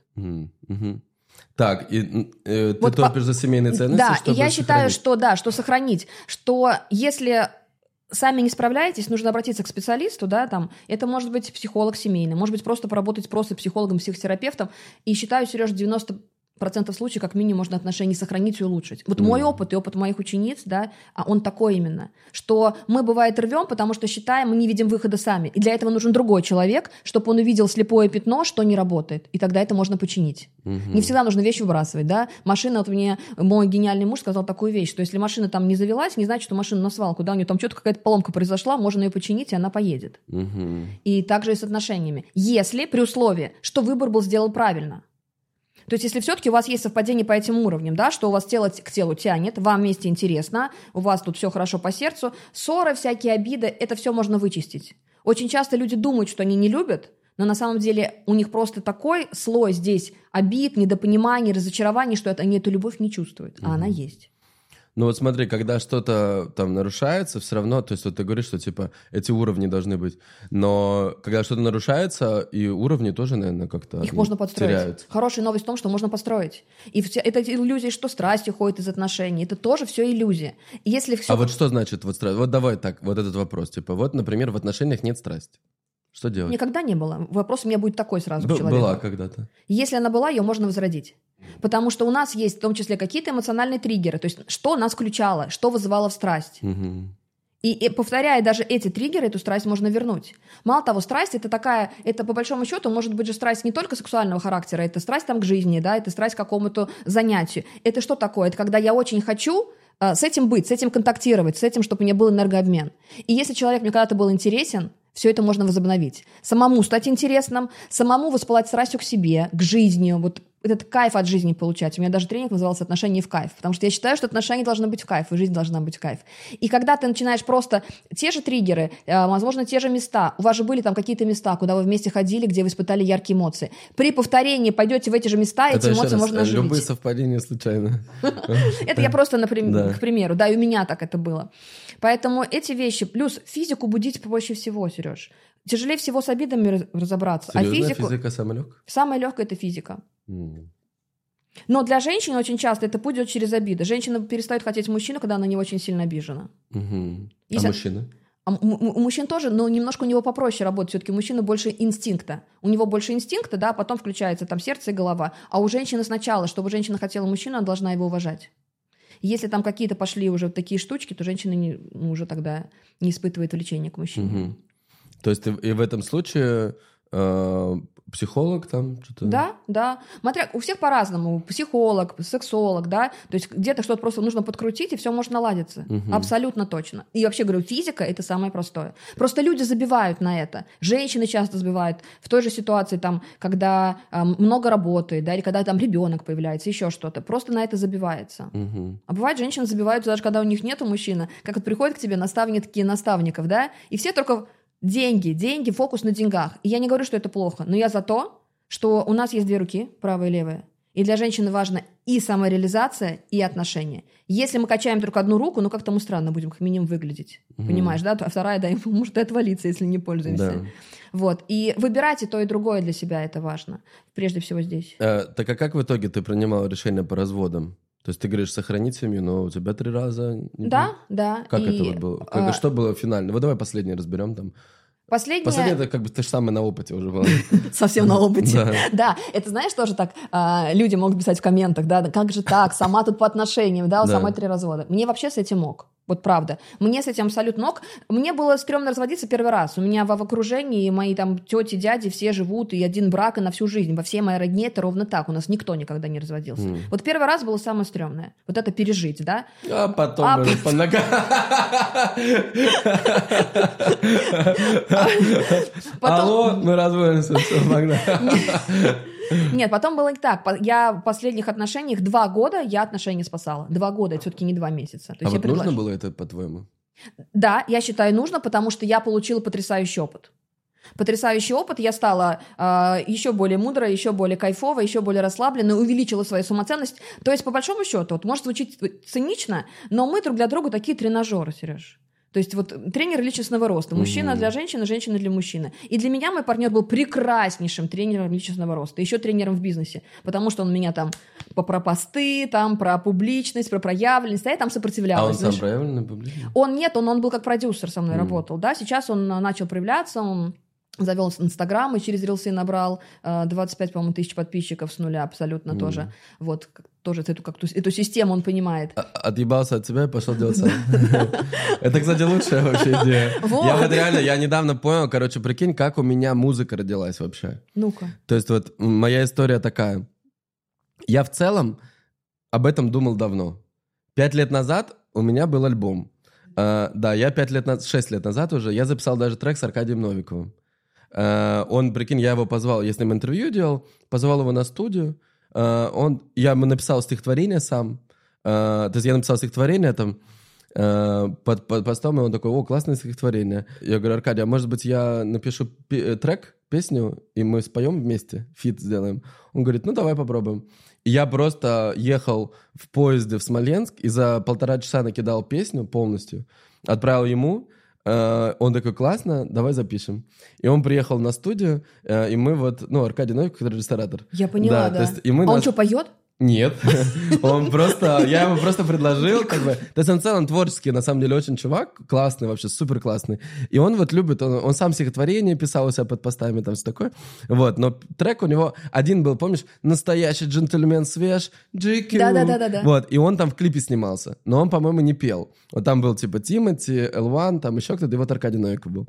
Так, и э, ты Вот по- топишь за семейные ценности, Да, и я считаю, сохранить? что да, что сохранить, что если сами не справляетесь, нужно обратиться к специалисту, да, там, это может быть психолог семейный, может быть, просто поработать просто психологом, психотерапевтом, и считаю, Сереж, 90 процентов случаев, как минимум, можно отношения сохранить и улучшить. Вот мой опыт и опыт моих учениц, да, а он такой именно, что мы, бывает, рвем, потому что считаем, мы не видим выхода сами. И для этого нужен другой человек, чтобы он увидел слепое пятно, что не работает. И тогда это можно починить. Не всегда нужно вещь выбрасывать, да. Машина, вот мне мой гениальный муж сказал такую вещь, что если машина там не завелась, не значит, что машина на свалку, да, у нее там что-то какая-то поломка произошла, можно ее починить, и она поедет. Мгм. И также и с отношениями. Если, при условии, что выбор был сделан правильно. То есть, если все-таки у вас есть совпадение по этим уровням, да, что у вас тело к телу тянет, вам вместе интересно, у вас тут все хорошо по сердцу, ссоры, всякие обиды, это все можно вычистить. Очень часто люди думают, что они не любят, но на самом деле у них просто такой слой здесь обид, недопониманий, разочарований, что это, они эту любовь не чувствуют, а она есть. Ну вот смотри, когда что-то там нарушается, все равно, то есть вот ты говоришь, что типа эти уровни должны быть, но когда что-то нарушается, и уровни тоже, наверное, как-то Их ну, можно подстроить. теряются. Хорошая новость в том, что можно построить. И все, это иллюзия, что страсть уходит из отношений. Это тоже все иллюзия. И если все... А вот что значит вот страсть? Вот давай так, вот этот вопрос, типа вот, например, в отношениях нет страсти. Что делать? Никогда не было. Вопрос у меня будет такой сразу Б- к человеку. была когда-то. Если она была, ее можно возродить. Потому что у нас есть в том числе какие-то эмоциональные триггеры. То есть что нас включало, что вызывало в страсть. Мгм. И, и повторяя даже эти триггеры, эту страсть можно вернуть. Мало того, страсть это такая, это по большому счету может быть же страсть не только сексуального характера, это страсть там к жизни, да, это страсть к какому-то занятию. Это что такое? Это когда я очень хочу а, с этим быть, с этим контактировать, с этим, чтобы у меня был энергообмен. И если человек мне когда-то был интересен, все это можно возобновить. Самому стать интересным, самому воспылать страстью к себе, к жизни, вот этот кайф от жизни получать. У меня даже тренинг назывался «Отношения в кайф», потому что я считаю, что отношения должны быть в кайф, и жизнь должна быть в кайф. И когда ты начинаешь просто те же триггеры, э, возможно, те же места, у вас же были там какие-то места, куда вы вместе ходили, где вы испытали яркие эмоции. При повторении пойдете в эти же места, эти Это еще эмоции раз, можно э, оживить. Любые совпадения случайно. Это я просто, например, к примеру, да, и у меня так это было. Поэтому эти вещи, плюс физику будить проще всего, Сереж. Тяжелее всего с обидами раз- разобраться. Серьезно, а физику... физика самолег? Самое легкое – это физика. М. Но для женщины очень часто это путь идет через обиды. Женщина перестает хотеть мужчину, когда она не очень сильно обижена. А Если- мужчины? А м- м- у мужчин тоже, но немножко у него попроще работать. Все-таки у мужчины больше инстинкта. У него больше инстинкта, да, а потом включается там сердце и голова. А у женщины сначала, чтобы женщина хотела мужчину, она должна его уважать. Если там какие-то пошли уже такие штучки, то женщина не- ну, уже тогда не испытывает влечения к мужчине. Мгм. То есть и в этом случае э, психолог там что-то... Да, да. Смотря, у всех по-разному. Психолог, сексолог, да. То есть где-то что-то просто нужно подкрутить, и все может наладиться. Мгм. Абсолютно точно. И вообще говорю, физика это самое простое. Просто люди забивают на это. Женщины часто забивают. В той же ситуации, там, когда а, много работы, да, или когда там ребенок появляется, еще что-то. Просто на это забивается. Мгм. А бывает, женщины забиваются даже когда у них нету мужчины. Как вот приходят к тебе наставники наставников, да, и все только деньги, деньги, фокус на деньгах. И я не говорю, что это плохо, но я за то, что у нас есть две руки, правая и левая. И для женщины важно и самореализация, и отношения. Если мы качаем только одну руку, ну как-то мы странно будем как минимум выглядеть. Мгм. Понимаешь, да? А вторая, да, может и отвалиться, если не пользуемся. Да. Вот. И выбирать и то, и другое для себя это важно. Прежде всего здесь. Э, так а как в итоге ты принимал решение по разводам? То есть ты говоришь сохранить семью, но у тебя три раза... не Да, было? да. Как И, это вот было? Как- а, что было финально? Вот давай последний разберем там. Последнее... Последний это как бы ты же самый на опыте уже был. Совсем на опыте. Да. Это знаешь тоже так, а, люди могут писать в комментах, да, как же так, сама тут по отношениям, да, у самой три развода. Мне вообще с этим ок. Вот правда. Мне с этим абсолютно ок. Мне было стрёмно разводиться первый раз. У меня в, в окружении мои там тети, дяди все живут, и один брак, и на всю жизнь. Во всей моей родне это ровно так. У нас никто никогда не разводился. Мгм. Вот первый раз было самое стрёмное. Вот это пережить, да. А потом А уже по ногам. Потом- Алло, мы разводимся, все, погнали. Нет, потом было не так. Я в последних отношениях два года я отношения спасала. Два года, это все-таки не два месяца. То А вот нужно было это, по-твоему? Да, я считаю, нужно, потому что я получила потрясающий опыт. Потрясающий опыт, я стала э, еще более мудрой, еще более кайфовой, еще более расслабленной, увеличила свою самоценность. То есть, по большому счету, вот, может звучить цинично, но мы друг для друга такие тренажеры, Сереж. То есть вот тренер личностного роста. Мужчина для женщины, женщина для мужчины. И для меня мой партнер был прекраснейшим тренером личностного роста. Еще тренером в бизнесе. Потому что он меня там по- про посты, там про публичность, про проявленность. А я там сопротивлялась. А он сам знаешь. проявленный публично? Он нет, он, он был как продюсер со мной Мгм. работал, да, сейчас он а, начал проявляться, он завел Инстаграм и через рилсы набрал э, 25, по-моему, тысяч подписчиков с нуля абсолютно Мгм. тоже. Вот, как- тоже эту, как, ту- эту систему он понимает. А- Отъебался от тебя и пошел делать сам. Это, кстати, лучшая вообще идея. Я вот реально, я недавно понял, короче, прикинь, как у меня музыка родилась вообще. Ну-ка. То есть вот моя история такая. Я в целом об этом думал давно. Пять лет назад у меня был альбом. А, да, я пять лет назад, шесть лет назад уже, я записал даже трек с Аркадием Новиковым. А, он, прикинь, я его позвал, я с ним интервью делал, позвал его на студию. А, он, я ему написал стихотворение сам. А, то есть я написал стихотворение там, э, под, под постом, и он такой, о, классное стихотворение. Я говорю, Аркадий, а может быть я напишу э, трек, песню, и мы споем вместе, фит сделаем? Он говорит, ну давай попробуем. И я просто ехал в поезде в Смоленск и за полтора часа накидал песню полностью, отправил ему, э, он такой, классно, давай запишем. И он приехал на студию, э, и мы вот, ну, Аркадий Новиков, который ресторатор. Я поняла, да. то есть и мы а он нас- что, поет? Нет, он просто, я ему просто предложил, как бы, то есть он в целом творческий, на самом деле, очень чувак, классный вообще, супер классный, и он вот любит, он, он сам стихотворение писал у себя под постами, там все такое, вот, но трек у него один был, помнишь, настоящий джентльмен свеж, GQ, Да-да-да-да-да. вот, и он там в клипе снимался, но он, по-моему, не пел, вот там был типа Тимати, L1, там еще кто-то, и вот Аркадий Новиков был.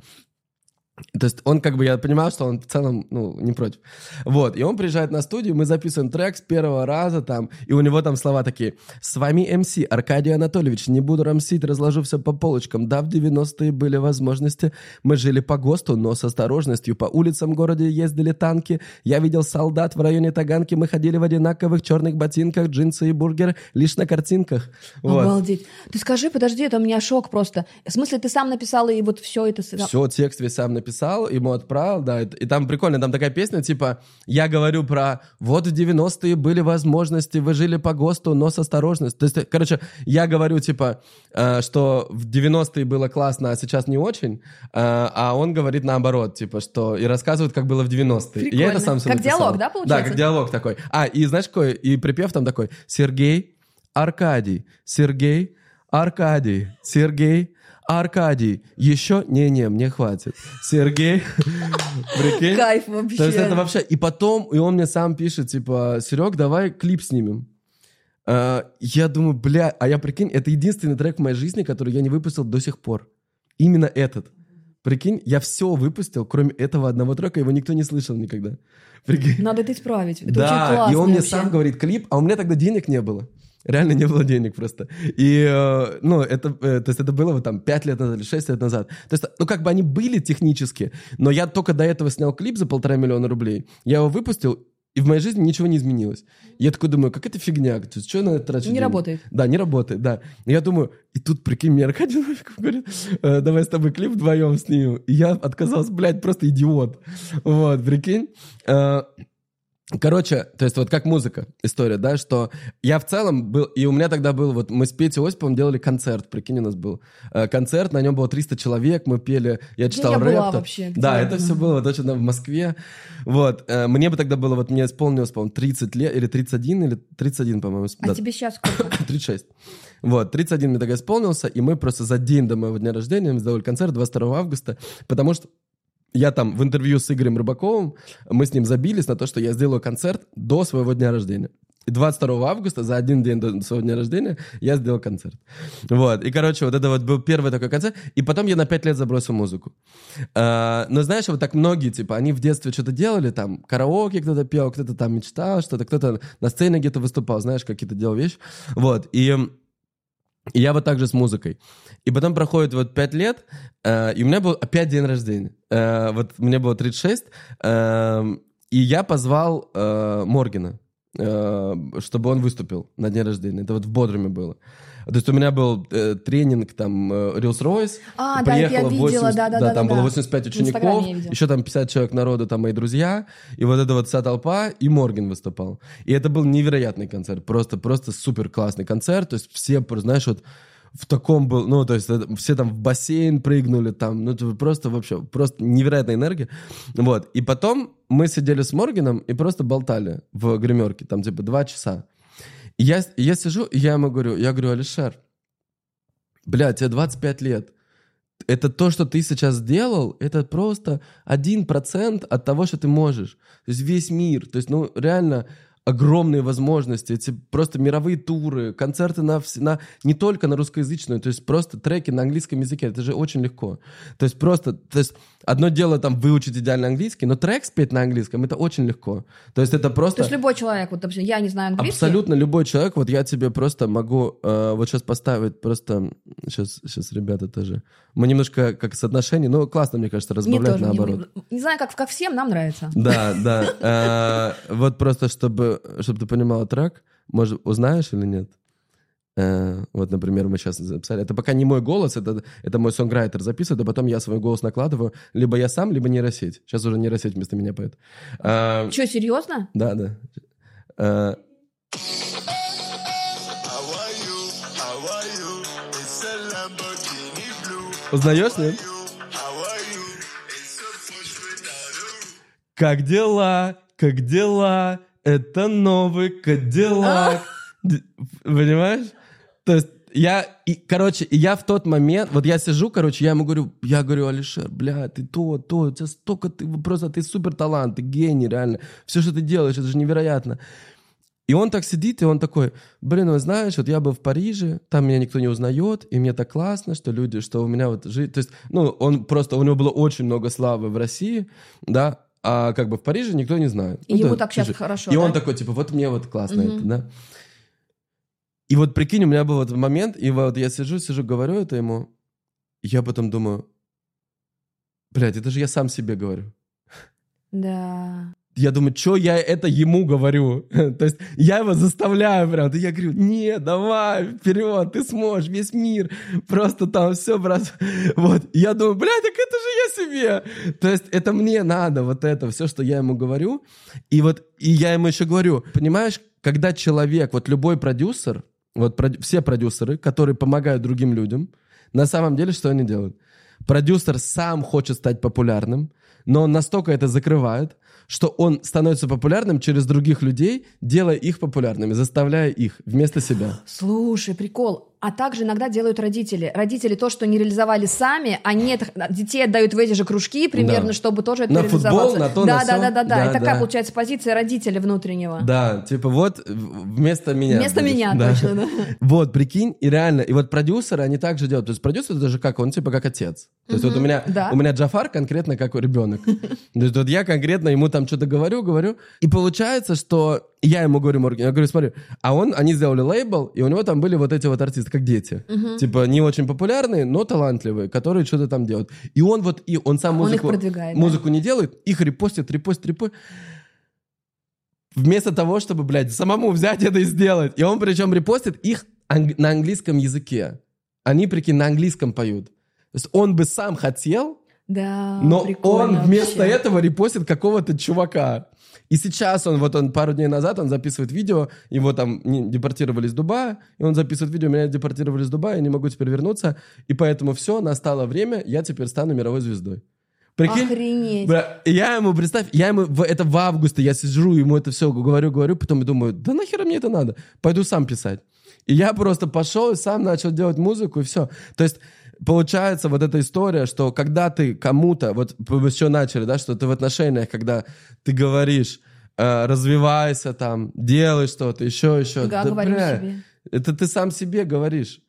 То есть он как бы, я понимал, что он в целом, ну, не против. Вот, и он приезжает на студию, мы записываем трек с первого раза там, и у него там слова такие. «С вами МС Аркадий Анатольевич, не буду рамсить, разложу все по полочкам. Да, в 90-е были возможности, мы жили по ГОСТу, но с осторожностью. По улицам города ездили танки, я видел солдат в районе Таганки, мы ходили в одинаковых черных ботинках, джинсы и бургер лишь на картинках». Вот. Обалдеть. Ты скажи, подожди, это у меня шок просто. В смысле, ты сам написал и вот все это... Все, текст весь сам написал. Записал, ему отправил, да, и, там прикольно, там такая песня, типа, я говорю про, вот в 90-е были возможности, вы жили по ГОСТу, но с осторожностью. То есть, короче, я говорю, типа, э, что в 90-е было классно, а сейчас не очень, э, а он говорит наоборот, типа, что, и рассказывает, как было в 90-е. И Я это сам всё Как написал. диалог, да, Да, получается? как диалог такой. А, и знаешь, какой, и припев там такой, Сергей, Аркадий, Сергей, Аркадий, Сергей, Аркадий, еще, не-не, мне хватит. Сергей, прикинь? Кайф вообще. То есть это вообще... И потом, и он мне сам пишет, типа, Серег, давай клип снимем. А, я думаю, бля, а я прикинь, это единственный трек в моей жизни, который я не выпустил до сих пор. Именно этот. Прикинь, я все выпустил, кроме этого одного трека, его никто не слышал никогда. Прикинь. Надо это исправить. Это очень Да, классно и он мне вообще. сам говорит клип, а у меня тогда денег не было. Реально не было денег просто. И, э, ну, это, э, то есть это было вот там 5 лет назад или 6 лет назад. То есть, ну, как бы они были технически, но я только до этого снял клип за полтора миллиона рублей. Я его выпустил, и в моей жизни ничего не изменилось. Я такой думаю, как это фигня? Что на это трачу Не деньги? работает. Да, не работает, да. И я думаю, и тут, прикинь, мне Аркадий Новиков говорит, «Э, давай с тобой клип вдвоем снимем. И я отказался, блядь, просто идиот. Вот, прикинь. Э, Короче, то есть вот как музыка история, да, что я в целом был, и у меня тогда был, вот мы с Петей Осиповым делали концерт, прикинь, у нас был э, концерт, на нем было 300 человек, мы пели, я читал я рэп. была там. вообще? Где Да, я это была? все было точно в Москве. Вот, э, мне бы тогда было, вот мне исполнилось, по-моему, 30 лет, или 31, или 31, по-моему. А да, тебе сейчас сколько? 36. Вот, 31 мне тогда исполнился, и мы просто за день до моего дня рождения мы сделали концерт 22 августа, потому что я там в интервью с Игорем Рыбаковым, мы с ним забились на то, что я сделаю концерт до своего дня рождения. И 22 августа, за один день до своего дня рождения, я сделал концерт. Вот. И, короче, вот это вот был первый такой концерт. И потом я на 5 лет забросил музыку. А, но знаешь, вот так многие, типа, они в детстве что-то делали, там, караоке кто-то пел, кто-то там мечтал что-то, кто-то на сцене где-то выступал, знаешь, какие-то делал вещи. Вот. И и я вот так же с музыкой. И потом проходит вот 5 лет, э, и у меня был опять день рождения. Э, вот мне было 36, э, и я позвал э, Моргина, э, чтобы он выступил на день рождения. Это вот в Бодруме было. То есть у меня был э, тренинг, там, э, Reels-Royce. А, да, я Приехало видела, да-да-да, там да. было 85 В Инстаграме учеников, еще там 50 человек народу, там мои друзья, и вот эта вот вся толпа, и Морген выступал. И это был невероятный концерт, просто, просто супер классный концерт, то есть все, знаешь, вот в таком был, ну, то есть это- все там в бассейн прыгнули, там, ну, просто вообще, просто невероятная энергия. Вот, и потом мы сидели с Морганом и просто болтали в гримерке, там, типа, два часа. Я, я сижу, и я ему говорю, я говорю, Алишер, бля, тебе 25 лет, это то, что ты сейчас сделал, это просто один процент от того, что ты можешь. То есть весь мир, то есть, ну, реально огромные возможности, эти просто мировые туры, концерты на, на не только на русскоязычную, то есть просто треки на английском языке, это же очень легко. То есть просто, то есть одно дело там выучить идеально английский, но трек спеть на английском, это очень легко. То есть это просто... То есть любой человек, вот, допустим, я не знаю английский. Абсолютно любой человек, вот я тебе просто могу э, вот сейчас поставить просто, сейчас, сейчас ребята тоже, мы немножко как соотношение, ну классно, мне кажется, разбавлять наоборот. Не, не знаю, как, как всем, нам нравится. Да, да. Э, Вот просто, чтобы, чтобы ты понимала трек, может, узнаешь или нет? Э, Вот, например, мы сейчас записали. Это пока не мой голос, это, это мой сонграйтер записывает, а потом я свой голос накладываю. Либо я сам, либо нейросеть. Сейчас уже нейросеть вместо меня поет. Э, Че, серьезно? Да, да. Э. Узнаешь, нет? Как дела? Как дела? Это новый Кадиллак. Д- Понимаешь? То есть я, и, короче, я в тот момент, вот я сижу, короче, я ему говорю, я говорю, Алишер, бля, ты то, то, у тебя столько, ты просто, ты супер талант, ты гений, реально. Все, что ты делаешь, это же невероятно. И он так сидит, и он такой, блин, ну знаешь, вот я был в Париже, там меня никто не узнает, и мне так классно, что люди, что у меня вот жизнь... То есть, ну, он просто, у него было очень много славы в России, да, а как бы в Париже никто не знает. И Ну, ему да, так же- хорошо, И он да? такой, типа, вот мне вот классно Мгм. это, да. И вот прикинь, у меня был вот момент, и вот я сижу, сижу, говорю это ему, и я потом думаю, блядь, это же я сам себе говорю. Да. я думаю, что я это ему говорю? То есть я его заставляю прям. И я говорю, нет, давай, вперед, ты сможешь, весь мир. Просто там все, брат. Вот. И я думаю, блядь, так это же я себе. То есть это мне надо, вот это, все, что я ему говорю. И вот, и я ему еще говорю, понимаешь, когда человек, вот любой продюсер, вот проди- все продюсеры, которые помогают другим людям, на самом деле что они делают? Продюсер сам хочет стать популярным, но он настолько это закрывает, что он становится популярным через других людей, делая их популярными, заставляя их вместо себя. Слушай, прикол. А также иногда делают родители. Родители то, что не реализовали сами, они это, детей отдают в эти же кружки примерно, Да. чтобы тоже это На футбол, реализоваться. на то, да, на да, сё. да, да, да. Да, И такая да. получается позиция родителя внутреннего. Да, типа вот вместо меня. Вместо будешь. меня, Да. точно, да. Вот, прикинь, и реально, и вот продюсеры, они так же делают. То есть продюсер это же как, он типа как отец. То есть вот у меня, да. у меня Джафар конкретно как ребенок. То есть вот я конкретно ему там что-то говорю, говорю, и получается, что я ему говорю, я говорю, смотри, а он, они сделали лейбл, и у него там были вот эти вот артисты, как дети. Типа не очень популярные, но талантливые, которые что-то там делают. И он вот, и он сам Он их музыку, да. музыку не делает, их репостит, репостит, репостит. Вместо того, чтобы, блядь, самому взять это и сделать. И он причем репостит их анг- на английском языке. Они, прикинь, на английском поют. То есть он бы сам хотел, Да, но он вместо вообще. этого репостит какого-то чувака. И сейчас он, вот он пару дней назад, он записывает видео, его там не- депортировали из Дубая, и он записывает видео, меня депортировали из Дубая, я не могу теперь вернуться, и поэтому все, настало время, я теперь стану мировой звездой. Прикинь? Охренеть. Бля, я ему, представь, я ему, это в августе, я сижу, ему это все говорю, говорю, потом думаю, да нахера мне это надо? Пойду сам писать. И я просто пошел и сам начал делать музыку, и все. То есть, получается вот эта история, что когда ты кому-то, вот мы еще начали, да, что ты в отношениях, когда ты говоришь, э, развивайся там, делай что-то, еще, еще. Да, говорю себе. Это ты сам себе говоришь.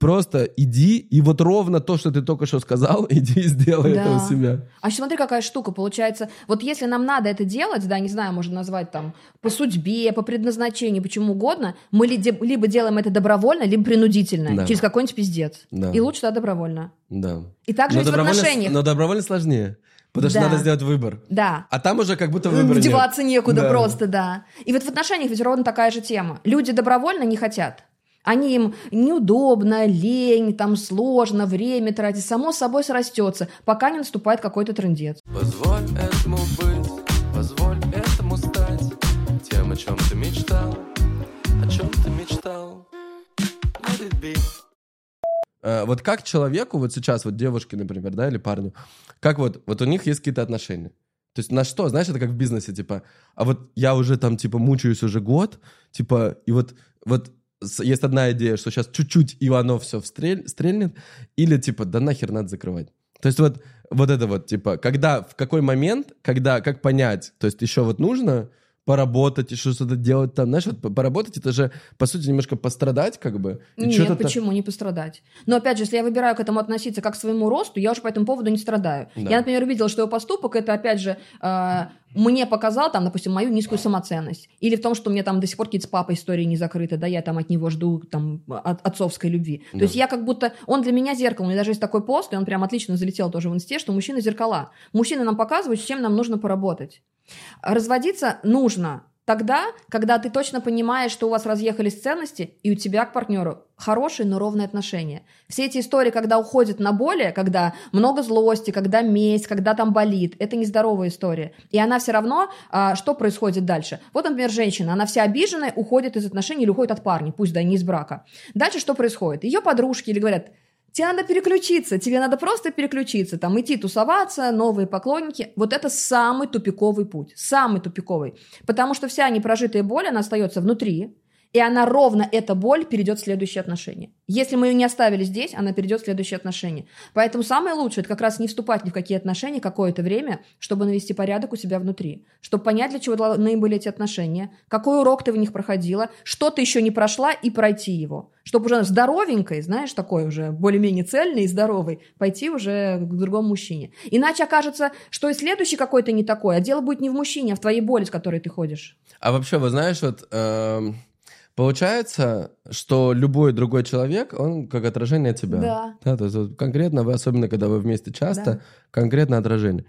Просто иди, и вот ровно то, что ты только что сказал, иди и сделай Да. это у себя. А еще смотри, какая штука получается. Вот если нам надо это делать, да, не знаю, можно назвать там по судьбе, по предназначению, почему угодно, мы либо делаем это добровольно, либо принудительно, Да. через какой-нибудь пиздец. Да. И лучше, да, добровольно. Да. И так же но ведь в отношениях. но добровольно сложнее. Потому что Да. надо сделать выбор. Да. А там уже как будто выбора нет. Деваться некуда Да. просто, да. И вот в отношениях ведь ровно такая же тема. Люди добровольно не хотят. Они им неудобно, лень, там сложно, время тратить. Само собой срастется, пока не наступает какой-то трендец. Позволь этому быть, позволь этому стать Тем, о чем ты мечтал, о чем ты мечтал Let it be Э, вот как человеку, вот сейчас, вот девушке, например, да, или парню, как вот, вот у них есть какие-то отношения. То есть на что, знаешь, это как в бизнесе, типа, а вот я уже там, типа, мучаюсь уже год, типа, и вот, вот есть одна идея, что сейчас чуть-чуть, и оно все стрельнет, или, типа, да нахер надо закрывать. То есть вот, вот это вот, типа, когда, в какой момент, когда, как понять, то есть еще вот нужно поработать, еще что-то делать там, знаешь, вот по- поработать, это же, по сути, немножко пострадать, как бы. Нет, почему не пострадать? Но опять же, если я выбираю к этому относиться как к своему росту, я уже по этому поводу не страдаю. Да. Я, например, увидела, что его поступок это опять же э, мне показал там, допустим, мою низкую самоценность. Или в том, что меня там до сих пор какие-то с папой истории не закрыты, да, я там от него жду там от отцовской любви. Да. То есть я как будто, он для меня зеркало, у меня даже есть такой пост, и он прям отлично залетел тоже в инсте, что мужчины зеркала. Мужчины нам показывают, с чем нам нужно поработать. Разводиться нужно тогда, когда ты точно понимаешь, что у вас разъехались ценности, и у тебя к партнеру хорошие, но ровные отношения. Все эти истории, когда уходят на боли, когда много злости, когда месть, когда там болит, это нездоровая история. И она все равно, а, что происходит дальше? Вот, например, женщина, она вся обиженная, уходит из отношений или уходит от парня, пусть да, не из брака. Дальше что происходит? Ее подружки или говорят, Тебе надо переключиться, тебе надо просто переключиться, там идти тусоваться, новые поклонники. Вот это самый тупиковый путь, самый тупиковый. Потому что вся непрожитая боль, она остается внутри, и она ровно, эта боль, перейдет в следующие отношения. Если мы ее не оставили здесь, она перейдет в следующие отношения. Поэтому самое лучшее, это как раз не вступать ни в какие отношения какое-то время, чтобы навести порядок у себя внутри. Чтобы понять, для чего должны были эти отношения, какой урок ты в них проходила, что ты еще не прошла, и пройти его. Чтобы уже здоровенькой, знаешь, такой уже более-менее цельный и здоровый, пойти уже к другому мужчине. Иначе окажется, что и следующий какой-то не такой, а дело будет не в мужчине, а в твоей боли, с которой ты ходишь. А вообще, вы знаешь, вот эм, получается, что любой другой человек, он как отражение тебя. Да. то есть конкретно, вы, особенно когда вы вместе часто, Да. конкретно отражение.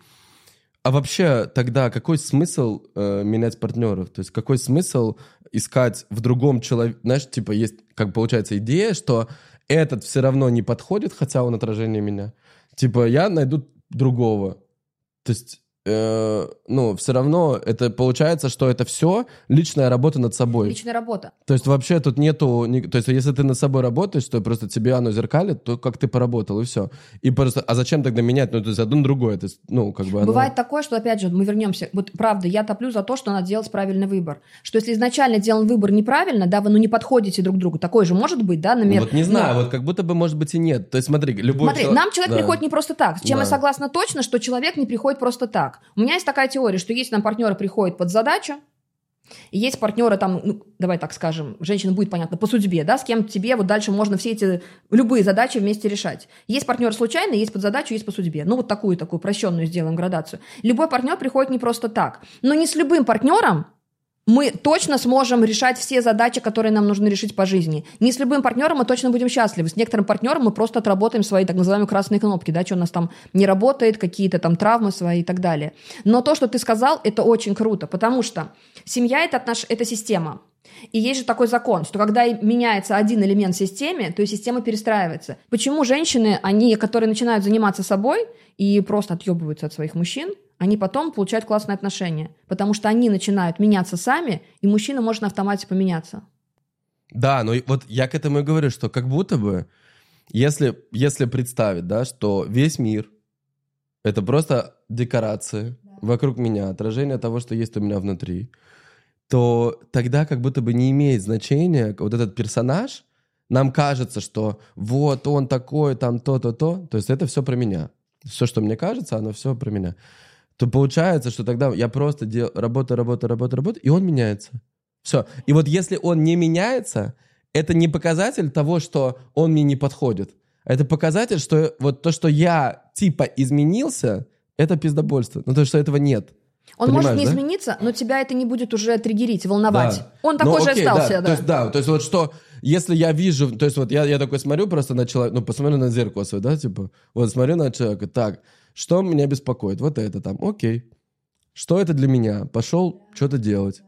А вообще тогда какой смысл э, менять партнеров? То есть какой смысл искать в другом человеке? Знаешь, типа есть, как получается, идея, что этот все равно не подходит, хотя он отражение меня. Типа я найду другого. То есть э, ну, все равно это получается, что это все личная работа над собой. Личная работа. То есть вообще тут нету... То есть если ты над собой работаешь, то просто тебе оно зеркалит, то как ты поработал, и все. И просто... А зачем тогда менять? Ну, то есть одно другое. То есть, ну, как бы оно... Бывает такое, что, опять же, мы вернемся. Вот правда, я топлю за то, что надо делать правильный выбор. Что если изначально сделан выбор неправильно, да, вы ну не подходите друг к другу. Такое же может быть, да, Ну, например. вот не знаю, ну, вот как будто бы, может быть, и нет. То есть смотри, любой Смотри, чело- нам человек Да. приходит не просто так. С чем Да. я согласна точно, что человек не приходит просто так. У меня есть такая теория, что если нам партнеры приходят под задачу, есть партнеры там, ну, давай так скажем, женщина будет понятно, по судьбе, да, с кем тебе вот дальше можно все эти, любые задачи вместе решать. Есть партнеры случайные, есть под задачу, есть по судьбе. Ну, вот такую, такую прощенную сделаем градацию. Любой партнер приходит не просто так. Но не с любым партнером мы точно сможем решать все задачи, которые нам нужно решить по жизни. Не с любым партнером мы точно будем счастливы. С некоторым партнером мы просто отработаем свои так называемые красные кнопки, да, что у нас там не работает, какие-то там травмы свои и так далее. Но то, что ты сказал, это очень круто, потому что семья это, отнош... это система. И есть же такой закон, что когда меняется один элемент в системе, то и система перестраивается. Почему женщины, они, которые начинают заниматься собой и просто отъебываются от своих мужчин, они потом получают классные отношения? Потому что они начинают меняться сами, и мужчина может на автомате поменяться. Да, но вот я к этому и говорю, что как будто бы, если, если представить, да, что весь мир — это просто декорации вокруг меня, отражение того, что есть у меня внутри, то тогда как будто бы не имеет значения вот этот персонаж, нам кажется, что вот он такой, там то-то, то, то есть это все про меня. Все, что мне кажется, оно все про меня. То получается, что тогда я просто дел... работаю, работаю, работаю, работаю, и он меняется. Все. И вот если он не меняется, это не показатель того, что он мне не подходит. Это показатель, что вот то, что я типа изменился, это пиздобольство. Ну, то, что этого нет. Он может Понимаешь, не да? измениться, но тебя это не будет уже триггерить, волновать. Да. Он Ну, такой же окей, остался, да. да. То есть, да, то есть вот что, если я вижу, то есть вот я, я такой смотрю просто на человека, ну, посмотрю на зеркало свое, да, типа, вот смотрю на человека, так, что меня беспокоит? Вот это там, окей. Что это для меня? Пошел что-то делать.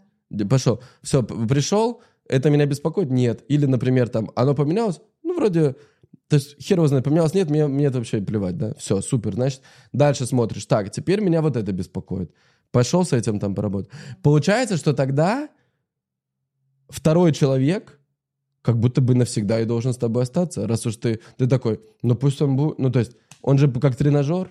Пошел. Все, пришел, это меня беспокоит? Нет. Или, например, там, оно поменялось? Ну, вроде, то есть хер его знает, поменялось? Нет, мне, мне это вообще плевать, да? Все, супер, значит, дальше смотришь. Так, теперь меня вот это беспокоит. Пошел с этим там поработать. Получается, что тогда второй человек как будто бы навсегда и должен с тобой остаться, раз уж ты, ты такой, ну пусть он будет, ну то есть он же как тренажер,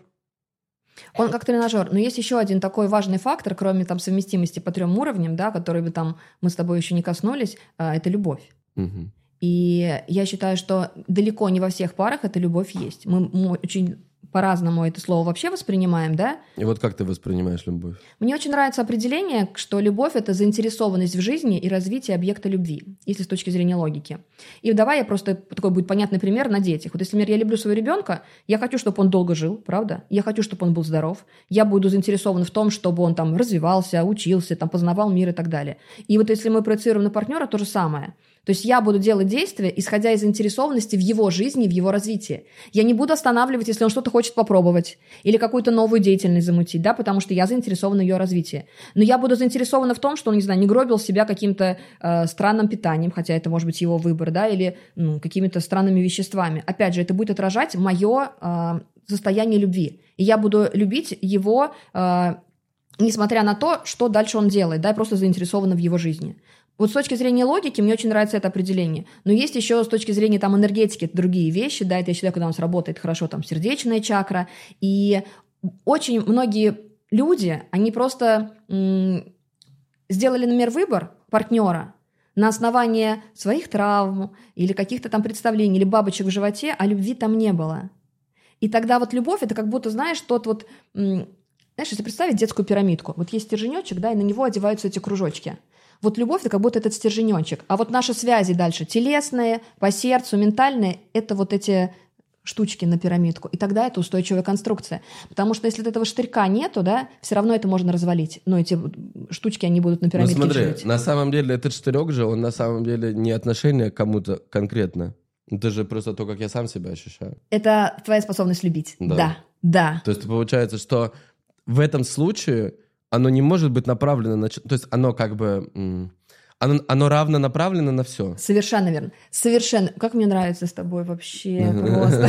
Он как тренажер. Но есть еще один такой важный фактор, кроме там совместимости по трем уровням, да, который бы там мы с тобой еще не коснулись, а, это любовь. Мгм. И я считаю, что далеко не во всех парах эта любовь есть. Мы очень по-разному это слово вообще воспринимаем, да? И вот как ты воспринимаешь любовь? Мне очень нравится определение, что любовь — это заинтересованность в жизни и развитие объекта любви, если с точки зрения логики. И давай я просто такой будет понятный пример на детях. Вот если, например, я люблю своего ребенка, я хочу, чтобы он долго жил, правда? Я хочу, чтобы он был здоров. Я буду заинтересована в том, чтобы он там развивался, учился, там познавал мир и так далее. И вот если мы проецируем на партнера, то же самое. То есть я буду делать действия, исходя из заинтересованности в его жизни, в его развитии. Я не буду останавливать, если он что-то хочет попробовать или какую-то новую деятельность замутить, да, потому что я заинтересована в ее развитии. Но я буду заинтересована в том, что он, не знаю, не гробил себя каким-то э, странным питанием, хотя это может быть его выбор, да, или ну, какими-то странными веществами. Опять же, это будет отражать мое э, состояние любви. И я буду любить его, э, несмотря на то, что дальше он делает, да, я просто заинтересована в его жизни. Вот с точки зрения логики мне очень нравится это определение. Но есть еще с точки зрения там энергетики другие вещи, да, это я считаю, когда у нас работает хорошо там сердечная чакра. И очень многие люди, они просто сделали, например, выбор партнера на основании своих травм или каких-то там представлений, или бабочек в животе, а любви там не было. И тогда вот любовь, это как будто, знаешь, тот вот... Знаешь, если представить детскую пирамидку, вот есть стерженечек, да, и на него одеваются эти кружочки. Вот любовь это как будто этот стерженечек. А вот наши связи дальше, телесные, по сердцу, ментальные, это вот эти штучки на пирамидку. И тогда это устойчивая конструкция. Потому что если этого штырька нету, да, все равно это можно развалить. Но эти штучки, они будут на Ну пирамидке смотри, жить. на самом деле этот штырек же, он на самом деле не отношение к кому-то конкретно. Это же просто то, как я сам себя ощущаю. Это твоя способность любить. Да. Да, да. То есть получается, что в этом случае оно не может быть направлено на... То есть оно как бы... Оно, оно равно направлено на все. Совершенно верно. Совершенно. Как мне нравится с тобой вообще просто.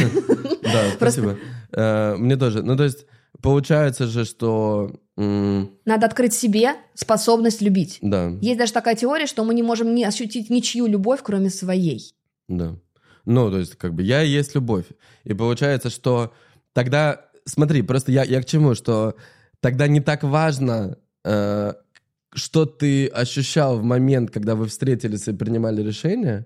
Да, спасибо. Э, Мне тоже. Ну, то есть, получается же, что... Надо открыть себе способность любить. Да, Есть даже такая теория, что мы не можем не ощутить ничью любовь, кроме своей. да. Ну, то есть, как бы, я и есть любовь. И получается, что тогда... Смотри, просто я, я к чему, что тогда не так важно, э, что ты ощущал в момент, когда вы встретились и принимали решение,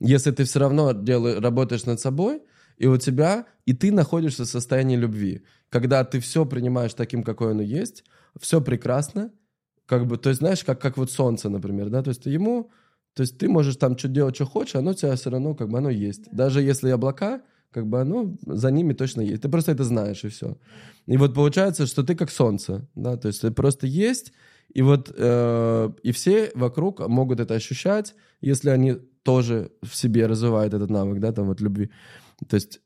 если ты все равно делаешь, работаешь над собой, и у тебя, и ты находишься в состоянии любви, когда ты все принимаешь таким, какое оно есть, все прекрасно, как бы, то есть, знаешь, как, как вот солнце, например, да, то есть ты ему, то есть ты можешь там что делать, что хочешь, оно у тебя все равно, как бы, оно есть. Даже если облака, как бы оно за ними точно есть. Ты просто это знаешь, и все. И вот получается, что ты как солнце, да, то есть ты просто есть, и вот э, и все вокруг могут это ощущать, если они тоже в себе развивают этот навык, да, там вот любви. То есть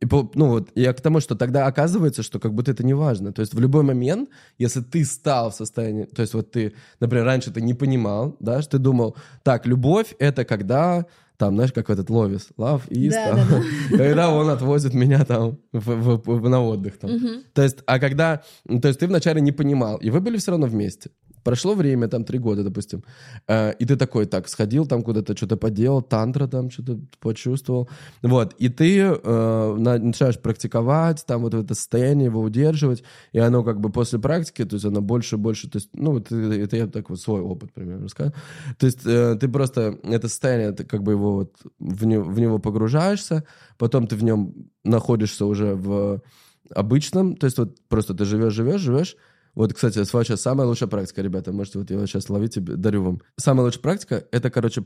и ну вот я к тому, что тогда оказывается, что как будто это не важно. То есть в любой момент, если ты стал в состоянии, то есть вот ты, например, раньше ты не понимал, да, что ты думал, так, любовь это когда там, знаешь, как этот Ловис, love is, Да, там, да, когда он отвозит меня там в- в- в- на отдых там. То есть, а когда, ну, то есть ты вначале не понимал, и вы были все равно вместе. Прошло время, там, три года, допустим, э, и ты такой, так, сходил там куда-то, что-то поделал, тантра там что-то почувствовал, вот, и ты э, на- начинаешь практиковать, там, вот это состояние его удерживать, и оно как бы после практики, то есть оно больше, больше, то есть, ну, вот это, это я так вот свой опыт, примерно, рассказываю. То есть э, ты просто, это состояние, ты как бы его вот, в, не- в него погружаешься, потом ты в нем находишься уже в обычном, то есть вот просто ты живешь, живешь, живешь. Вот, кстати, сейчас самая лучшая практика, ребята, можете вот я сейчас ловите, дарю вам. Самая лучшая практика — это, короче,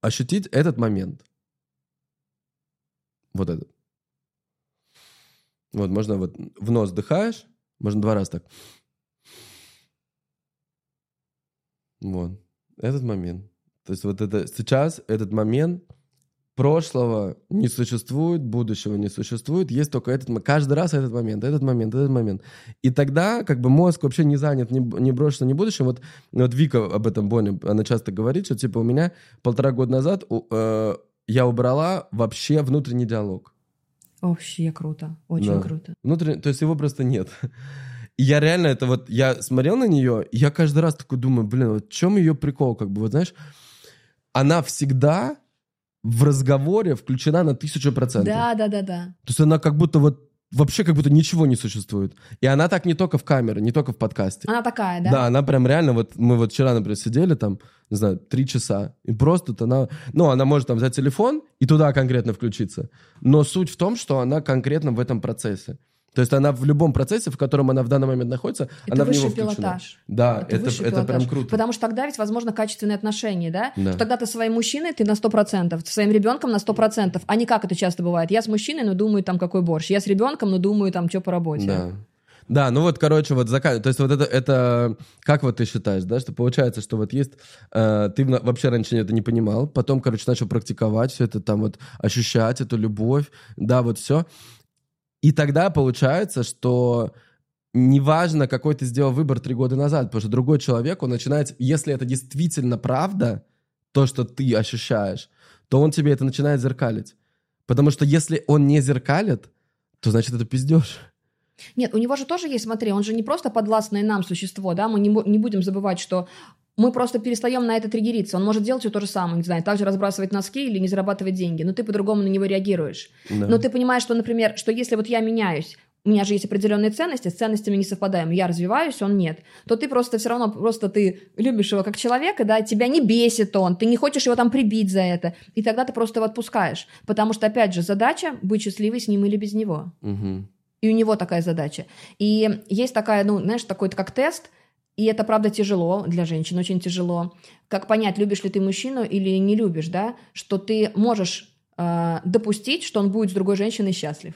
ощутить этот момент. Вот этот. Вот, можно вот в нос вдыхаешь, можно два раза так. Вот. Этот момент. То есть вот это сейчас, этот момент, прошлого не существует, будущего не существует, есть только этот, каждый раз этот момент, этот момент, этот момент. И тогда как бы мозг вообще не занят ни, б- ни прошлым, ни будущим. Вот, вот Вика об этом Боня, она часто говорит, что типа у меня полтора года назад у- э, я убрала вообще внутренний диалог. Вообще круто. Очень Да. круто. Внутренний, то есть его просто нет. И я реально это вот, я смотрел на нее, и я каждый раз такой думаю, блин, вот в чем ее прикол, как бы, вот знаешь, она всегда в разговоре включена на тысячу процентов. Да, да, да, да. То есть она как будто вот вообще как будто ничего не существует. И она так не только в камере, не только в подкасте. Она такая, да? Да, она прям реально, вот мы вот вчера, например, сидели там, не знаю, три часа, и просто вот она, ну, она может там взять телефон и туда конкретно включиться, но суть в том, что она конкретно в этом процессе. То есть она в любом процессе, в котором она в данный момент находится, Это она в него включена. пилотаж. Да, это, это, прям круто. Потому что тогда ведь, возможно, качественные отношения, да? Да. Что Тогда ты своим мужчиной, ты на 100%, ты своим ребенком на 100%. А не как это часто бывает. Я с мужчиной, но думаю, там, какой борщ. Я с ребенком, но думаю, там, что по работе. Да. Да, ну вот, короче, вот заказ... То есть вот это, это... Как вот ты считаешь, да, что получается, что вот есть... э, ты вообще раньше это не понимал, потом, короче, начал практиковать все это, там вот ощущать эту любовь, да, вот все. И тогда получается, что неважно, какой ты сделал выбор три года назад, потому что другой человек, он начинает... Если это действительно правда, то, что ты ощущаешь, то он тебе это начинает зеркалить. Потому что если он не зеркалит, то значит это пиздеж. Нет, у него же тоже есть, смотри, он же не просто подвластное нам существо, да, мы не, не будем забывать, что мы просто перестаем на это триггериться. Он может делать все то же самое, не знаю, также разбрасывать носки или не зарабатывать деньги, но ты по-другому на него реагируешь. Да. Но ты понимаешь, что, например, что если вот я меняюсь, у меня же есть определенные ценности, с ценностями не совпадаем, я развиваюсь, он нет, то ты просто все равно, просто ты любишь его как человека, да, тебя не бесит он, ты не хочешь его там прибить за это, и тогда ты просто его отпускаешь. Потому что, опять же, задача быть счастливой с ним или без него. Мгм. И у него такая задача. И есть такая, ну, знаешь, такой как тест, и это, правда, тяжело для женщин, очень тяжело. Как понять, любишь ли ты мужчину или не любишь, да? Что ты можешь э, допустить, что он будет с другой женщиной счастлив.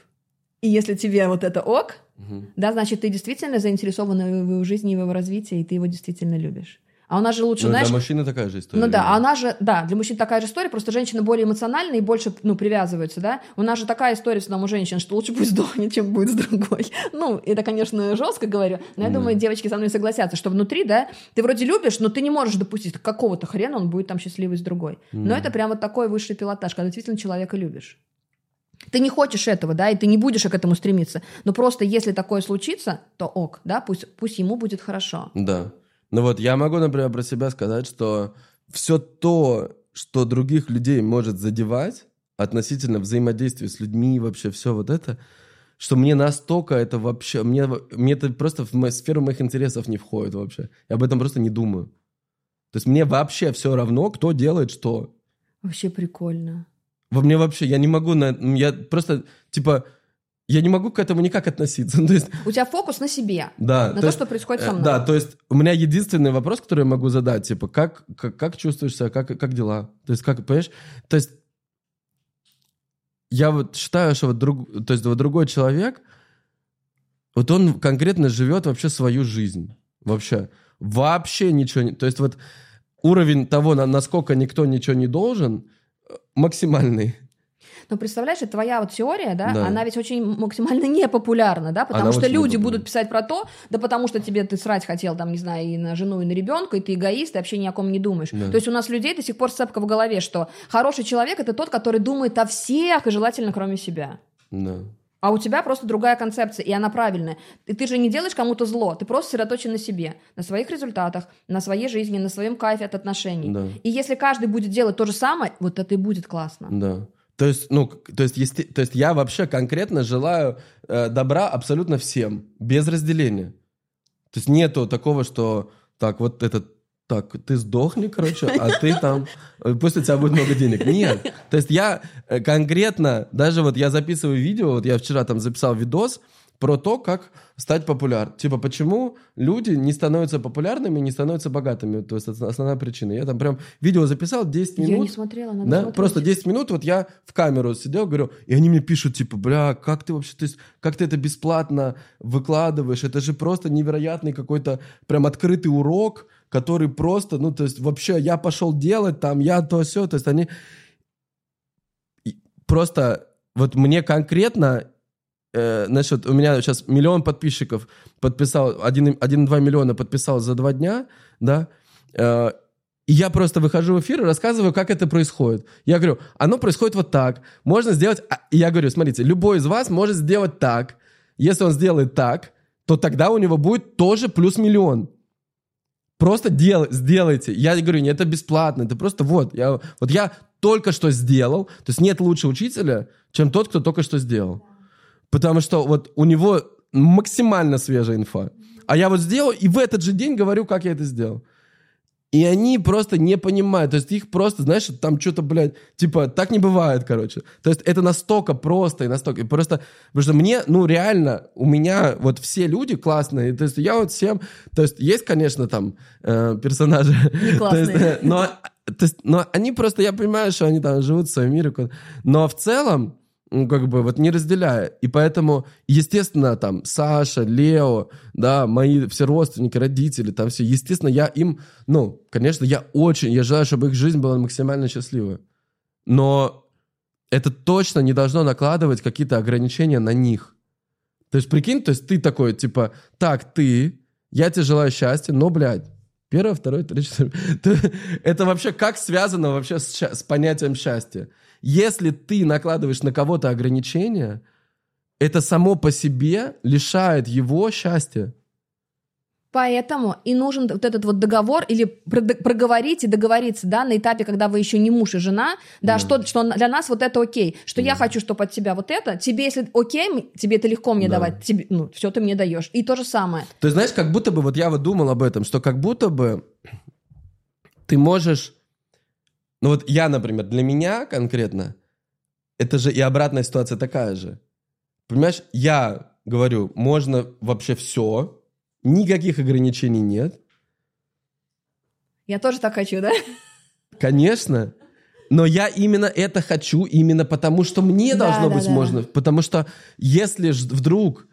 И если тебе вот это ок, Мгм. да, значит, ты действительно заинтересована в его жизни в его развитии, и ты его действительно любишь. А у нас же лучше, Ну, знаешь... для мужчины такая же история. Ну да, а она же, да, для мужчин такая же история, просто женщины более эмоциональные и больше, ну, привязываются, да. У нас же такая история всегда у женщин, что лучше пусть сдохнет, чем будет с другой. Ну, это, конечно, жестко говорю, но я думаю, девочки со мной согласятся, что внутри, да, ты вроде любишь, но ты не можешь допустить какого-то хрена, он будет там счастливый с другой. Но это прям вот такой высший пилотаж, когда действительно человека любишь. Ты не хочешь этого, да, и ты не будешь к этому стремиться. Но просто если такое случится, то ок, да, пусть, пусть ему будет хорошо. Да. Ну вот я могу, например, про себя сказать, что все то, что других людей может задевать относительно взаимодействия с людьми, вообще все вот это, что мне настолько это вообще, мне, мне это просто в мою сферу моих интересов не входит вообще. Я об этом просто не думаю. То есть мне вообще все равно, кто делает что. Вообще прикольно. Во мне вообще, я не могу на... Я просто, типа, я не могу к этому никак относиться. То есть, У тебя фокус на себе. да. На то, есть, что происходит со э, мной. Да, то есть у меня единственный вопрос, который я могу задать, типа, как, как, как чувствуешь себя, как, как дела? То есть, как, понимаешь? То есть, я вот считаю, что вот, друг, то есть, вот другой человек, вот он конкретно живет вообще свою жизнь. Вообще. Вообще ничего не... То есть, вот уровень того, на- насколько никто ничего не должен, э, максимальный. Но представляешь, это твоя вот теория, да, Да. она ведь очень максимально непопулярна, да, потому Она что люди будут писать про то, да потому что тебе ты срать хотел, там, не знаю, и на жену, и на ребенка, и ты эгоист, и вообще ни о ком не думаешь. Да. То есть у нас людей до сих пор сцепка в голове, что хороший человек это тот, который думает о всех, и желательно кроме себя. Да. А у тебя просто другая концепция, и она правильная. И ты же не делаешь кому-то зло, ты просто сосредоточен на себе, на своих результатах, на своей жизни, на своем кайфе от отношений. Да. И если каждый будет делать то же самое, вот это и будет классно. Да. То есть, ну, то есть, есте- то есть я вообще конкретно желаю э, добра абсолютно всем, без разделения. То есть нету такого, что так, вот этот, так, ты сдохни, короче, а ты там, э, пусть у тебя будет много денег. Нет. То есть я э, конкретно, даже вот я записываю видео, вот я вчера там записал видос про то, как стать популярным. Типа, почему люди не становятся популярными, не становятся богатыми. То есть это основная причина. Я там прям видео записал 10 минут. Я не смотрела, надо Да, смотреть. просто 10 минут, вот я в камеру сидел, говорю, и они мне пишут, типа, бля, как ты вообще, то есть, как ты это бесплатно выкладываешь, это же просто невероятный какой-то прям открытый урок, который просто, ну, то есть, вообще, я пошел делать там, я то все, то есть, они И просто, вот мне конкретно, э, значит, у меня сейчас миллион подписчиков подписал, 1, 1,2 миллиона подписал за два дня, да, э, и я просто выхожу в эфир и рассказываю, как это происходит. Я говорю, оно происходит вот так. Можно сделать... а, я говорю, смотрите, любой из вас может сделать так. Если он сделает так, то тогда у него будет тоже плюс миллион. Просто дел, сделайте. Я говорю, нет, это бесплатно. Это просто вот. Я, вот я только что сделал. То есть нет лучше учителя, чем тот, кто только что сделал. Потому что вот у него максимально свежая инфа. А я вот сделал, и в этот же день говорю, как я это сделал. И они просто не понимают. То есть их просто, знаешь, там что-то, блядь, типа, так не бывает, короче. То есть это настолько просто и настолько... и просто... Потому что мне, ну, реально, у меня вот все люди классные. То есть я вот всем... То есть есть, конечно, там э, персонажи... классные. То есть, но, то есть, но они просто... Я понимаю, что они там живут в своем мире. Но в целом, ну, как бы, вот не разделяя. И поэтому, естественно, там, Саша, Лео, да, мои все родственники, родители, там все, естественно, я им, ну, конечно, я очень, я желаю, чтобы их жизнь была максимально счастливой. Но это точно не должно накладывать какие-то ограничения на них. То есть, прикинь, то есть ты такой, типа, так, ты, я тебе желаю счастья, но, блядь, первое, второе, третье. Это вообще как связано вообще с, с понятием счастья? Если ты накладываешь на кого-то ограничения, это само по себе лишает его счастья. Поэтому и нужен вот этот вот договор или проговорить и договориться, да, на этапе, когда вы еще не муж и жена, да, что, что для нас вот это окей, что я хочу, чтобы от тебя вот это, тебе если окей, тебе это легко мне Да. давать, тебе, ну, все ты мне даешь. И то же самое. То есть, знаешь, как будто бы, вот я вот думал об этом, что как будто бы ты можешь... Ну вот я, например, для меня конкретно, это же и обратная ситуация такая же. Понимаешь, я говорю, можно вообще все, никаких ограничений нет, Я тоже так хочу, да? Конечно. Но я именно это хочу, именно потому что мне Да, должно да, быть да. можно. Потому что если вдруг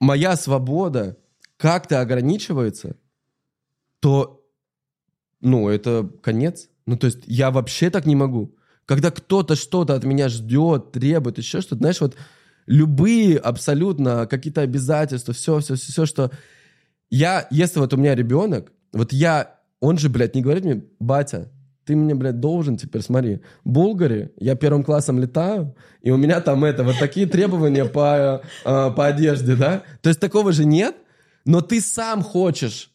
моя свобода как-то ограничивается, то ну, это конец. Ну, то есть я вообще так не могу. Когда кто-то что-то от меня ждет, требует, еще что-то, знаешь, вот любые абсолютно какие-то обязательства, все, все, все, все, что я, если вот у меня ребенок, вот я, он же, блядь, не говорит мне, батя, ты мне, блядь, должен теперь, смотри, в Булгаре я первым классом летаю, и у меня там это, вот такие требования по, э, по одежде, да? То есть такого же нет, но ты сам хочешь.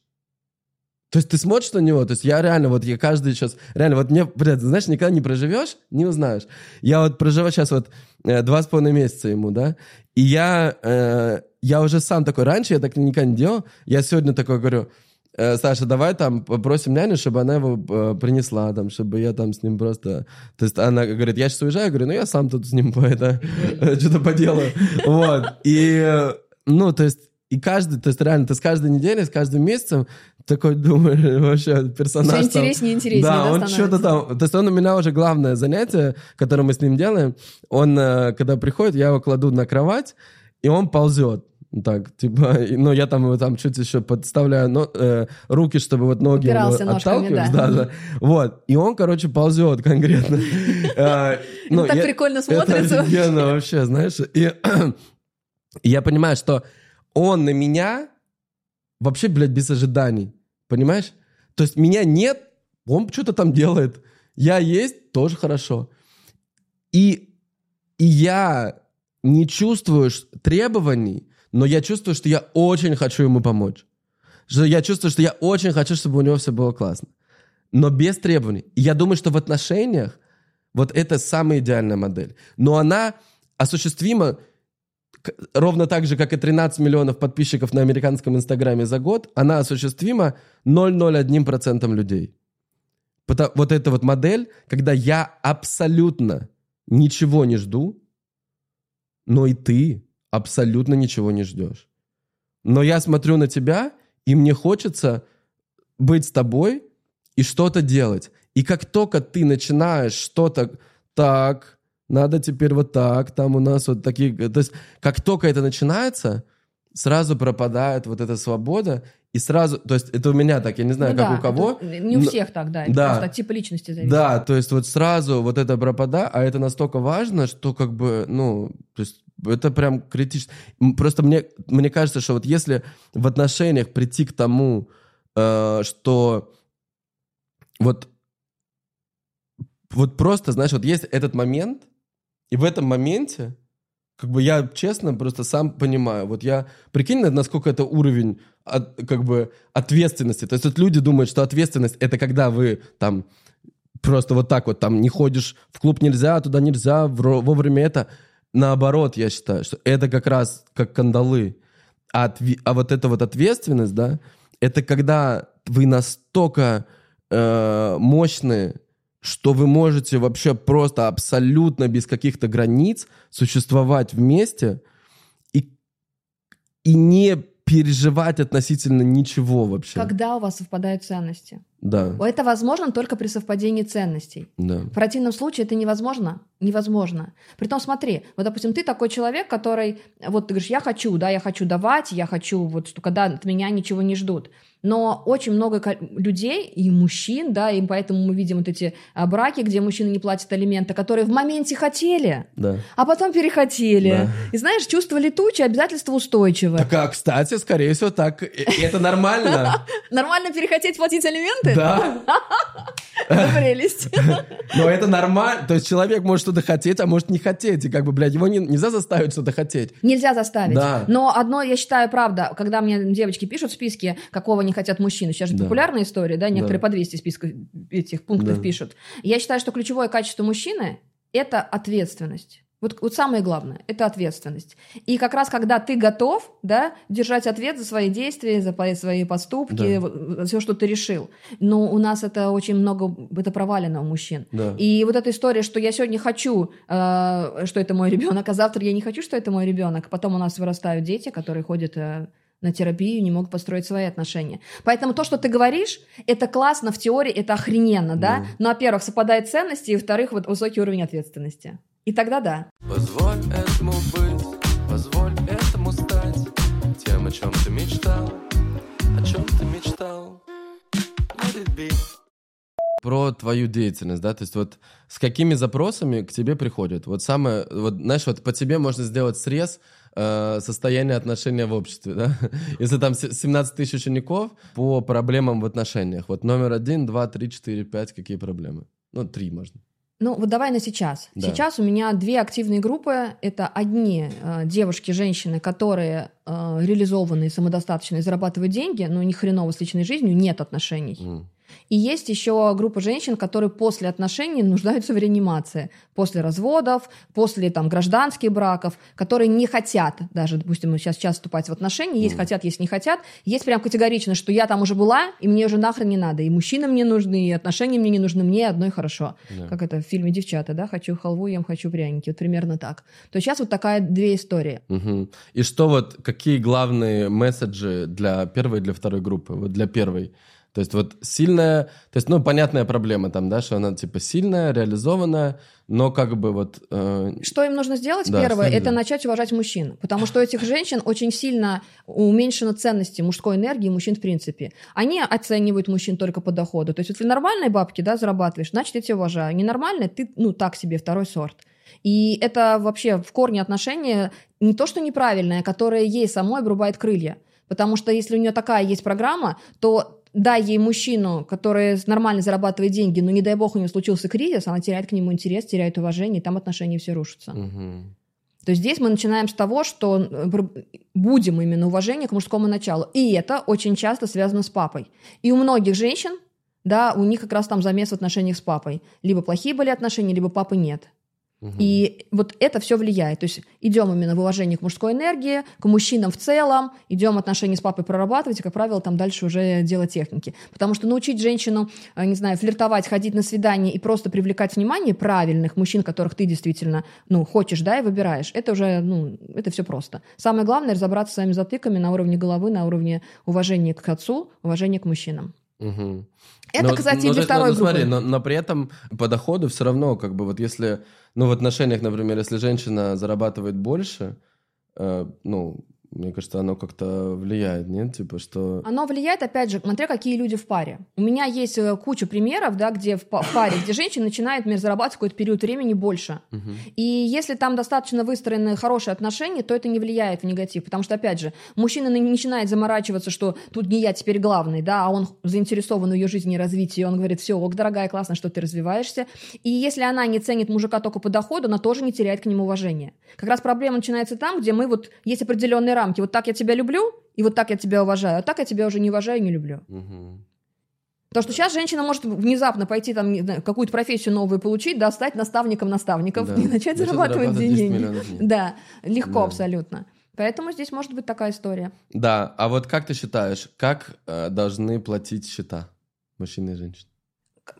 То есть ты смотришь на него, то есть я реально, вот я каждый сейчас, реально, вот мне, блядь, знаешь, никогда не проживешь, не узнаешь. Я вот проживаю сейчас вот э, два с половиной месяца ему, да, и я, э, я уже сам такой, раньше я так никогда не делал, я сегодня такой говорю, «Э, Саша, давай там попросим няню, чтобы она его э, принесла, там, чтобы я там с ним просто... То есть она говорит, я сейчас уезжаю, я говорю, ну я сам тут с ним по это, что-то поделаю. Вот. И, э, ну, то есть, и каждый, то есть реально, ты с каждой неделей, с каждым месяцем такой думаешь, вообще персонаж там- интереснее и интереснее, да, Да, он что-то там... То есть он у меня уже главное занятие, которое мы с ним делаем, он, э, когда приходит, я его кладу на кровать, и он ползет. Так, типа, ну, я там его там чуть еще подставляю но- э, руки, чтобы вот ноги Упирался ножками, отталкивались, да. да, да. Вот. И он, короче, ползет конкретно. Э, ну, так я- прикольно Это смотрится. офигенно вообще, знаешь. И я понимаю, что он на меня вообще, блядь, без ожиданий. Понимаешь? То есть меня нет, он что-то там делает. Я есть, тоже хорошо. И, и я не чувствую требований, но я чувствую, что я очень хочу ему помочь. Что я чувствую, что я очень хочу, чтобы у него все было классно. Но без требований. И я думаю, что в отношениях вот это самая идеальная модель. Но она осуществима ровно так же, как и 13 миллионов подписчиков на американском инстаграме за год, она осуществима 0,01% людей. Вот эта вот модель, когда я абсолютно ничего не жду, но и ты абсолютно ничего не ждешь. Но я смотрю на тебя, и мне хочется быть с тобой и что-то делать. И как только ты начинаешь что-то так, надо теперь вот так, там у нас вот такие... То есть как только это начинается, сразу пропадает вот эта свобода, и сразу... То есть это у меня так, я не знаю, Ну как да, у кого. это Не у но- всех так, да. Это Да. просто от типа личности зависит. Да, то есть вот сразу вот это пропадает, а это настолько важно, что как бы, ну, то есть это прям критично. Просто мне, мне кажется, что вот если в отношениях прийти к тому, э, что вот, вот просто, знаешь, вот есть этот момент, и в этом моменте, как бы я честно просто сам понимаю, вот я, прикинь, насколько это уровень от- как бы ответственности. То есть вот люди думают, что ответственность это когда вы там просто вот так вот там не ходишь в клуб нельзя, туда нельзя, вовремя это. Наоборот, я считаю, что это как раз как кандалы. А, отве- а вот эта вот ответственность, да, это когда вы настолько э, мощные, что вы можете вообще просто абсолютно без каких-то границ существовать вместе и, и не переживать относительно ничего вообще. Когда у вас совпадают ценности? Да, Это возможно только при совпадении ценностей. да. В противном случае это невозможно. Невозможно. Притом, смотри, вот, допустим, ты такой человек, который, вот ты говоришь, я хочу, да, я хочу давать, я хочу, вот, что когда от меня ничего не ждут. Но очень много людей, и мужчин, да, и поэтому мы видим вот эти а, браки, где мужчины не платят алименты, которые в моменте хотели, Да. а потом перехотели. Да. И знаешь, чувство летучее, обязательства устойчивые. Так, а, кстати, скорее всего, так. И- Это нормально. Нормально перехотеть платить алименты? Да. Это прелесть. Но это нормально. То есть человек может что-то хотеть, а может не хотеть. И как бы, блядь, его не- нельзя заставить что-то хотеть. Нельзя заставить. Но одно, я считаю, правда, когда мне девочки пишут в списке, какого не хотят мужчины, сейчас же Да. популярная история, да, некоторые Да. по 200 списков этих пунктов Да. пишут. Я считаю, что ключевое качество мужчины – это ответственность. Вот, вот самое главное – это ответственность. И как раз когда ты готов, да, держать ответ за свои действия, за свои поступки, Да. все, что ты решил. Но у нас это очень много, это провалено у мужчин. Да. И вот эта история, что я сегодня хочу, э, что это мой ребенок, а завтра я не хочу, что это мой ребенок. Потом у нас вырастают дети, которые ходят э, на терапию, не могут построить свои отношения. Поэтому то, что ты говоришь, это классно в теории, это охрененно, да? Да. Но, во-первых, совпадает ценности, и, во-вторых, вот высокий уровень ответственности. И тогда да. Позволь этому быть, позволь этому стать Тем, о чем ты мечтал, о чем ты мечтал Let it be про твою деятельность, да, то есть вот с какими запросами к тебе приходят? Вот самое, вот знаешь, вот по тебе можно сделать срез э, состояния отношения в обществе, да? Если там се- 17 тысяч учеников по проблемам в отношениях, вот номер один, два, три, четыре, пять, какие проблемы? Ну, три можно. Ну, вот давай на сейчас. Да. Сейчас у меня две активные группы. Это одни э, девушки, женщины, которые э, реализованные, самодостаточные, зарабатывают деньги, но у них хреново с личной жизнью, нет отношений. М. И есть еще группа женщин, которые после отношений нуждаются в реанимации, после разводов, после там гражданских браков, которые не хотят даже, допустим, сейчас сейчас вступать в отношения, есть хотят, есть не хотят, есть прям категорично, что я там уже была, и мне уже нахрен не надо, и мужчины мне нужны, и отношения мне не нужны, мне одной хорошо. Да. Как это в фильме «Девчата», да, хочу халву, ем хочу пряники, вот примерно так. То сейчас вот такая две истории. Мгм. И что вот, какие главные месседжи для первой и для второй группы? Вот для первой. То есть вот сильная, то есть, ну, понятная проблема там, да, что она типа сильная, реализованная, но как бы вот... э, Что им нужно сделать Да, первое, это начать уважать мужчин. Потому что у этих женщин очень сильно уменьшена ценности мужской энергии мужчин в принципе. Они оценивают мужчин только по доходу. То есть, если нормальные бабки, да, зарабатываешь, значит, я тебя уважаю. Ненормальные, ты, ну, так себе, второй сорт. И это вообще в корне отношения не то, что неправильное, которое ей самой обрубает крылья. Потому что если у нее такая есть программа, то дай ей мужчину, который нормально зарабатывает деньги, но не дай бог у нее случился кризис, она теряет к нему интерес, теряет уважение, и там отношения все рушатся. мгм. То есть здесь мы начинаем с того, что будем именно уважение к мужскому началу. И это очень часто связано с папой. И у многих женщин, да, у них как раз там замес в отношениях с папой. Либо плохие были отношения, либо папы нет. И вот это все влияет. То есть идем именно в уважение к мужской энергии, к мужчинам в целом, идем отношения с папой прорабатывать, и, как правило, там дальше уже дело техники. Потому что научить женщину, э, не знаю, флиртовать, ходить на свидание и просто привлекать внимание правильных мужчин, которых ты действительно, ну, хочешь, да, и выбираешь, это уже, ну, это все просто. Самое главное разобраться с своими затыками на уровне головы, на уровне уважения к отцу, уважения к мужчинам. Мгм. Это, Но- то есть, второй ну, смотри, группы. но, но при этом по доходу все равно, как бы вот если, ну в отношениях, например, если женщина зарабатывает больше, э, ну, мне кажется, оно как-то влияет, нет? Типа, что... Оно влияет, опять же, смотря какие люди в паре. У меня есть э, куча примеров, да, где в па- в паре, где женщина начинает, например, зарабатывать какой-то период времени больше. И если там достаточно выстроены хорошие отношения, то это не влияет в негатив. Потому что, опять же, мужчина не начинает заморачиваться, что тут не я теперь главный, да, а он заинтересован в ее жизни и развитии. Он говорит, все, ок, дорогая, классно, что ты развиваешься. И если она не ценит мужика только по доходу, она тоже не теряет к нему уважения. Как раз проблема начинается там, где мы вот, есть определенные рамки. Вот так я тебя люблю, и вот так я тебя уважаю, а так я тебя уже не уважаю и не люблю. Мгм. Потому что сейчас женщина может внезапно пойти там, какую-то профессию новую получить, да, стать наставником наставников Да. и начать зарабатывать 10 деньги. Да, легко Да. абсолютно. Поэтому здесь может быть такая история. Да, а вот как ты считаешь, как э, должны платить счета мужчины и женщины?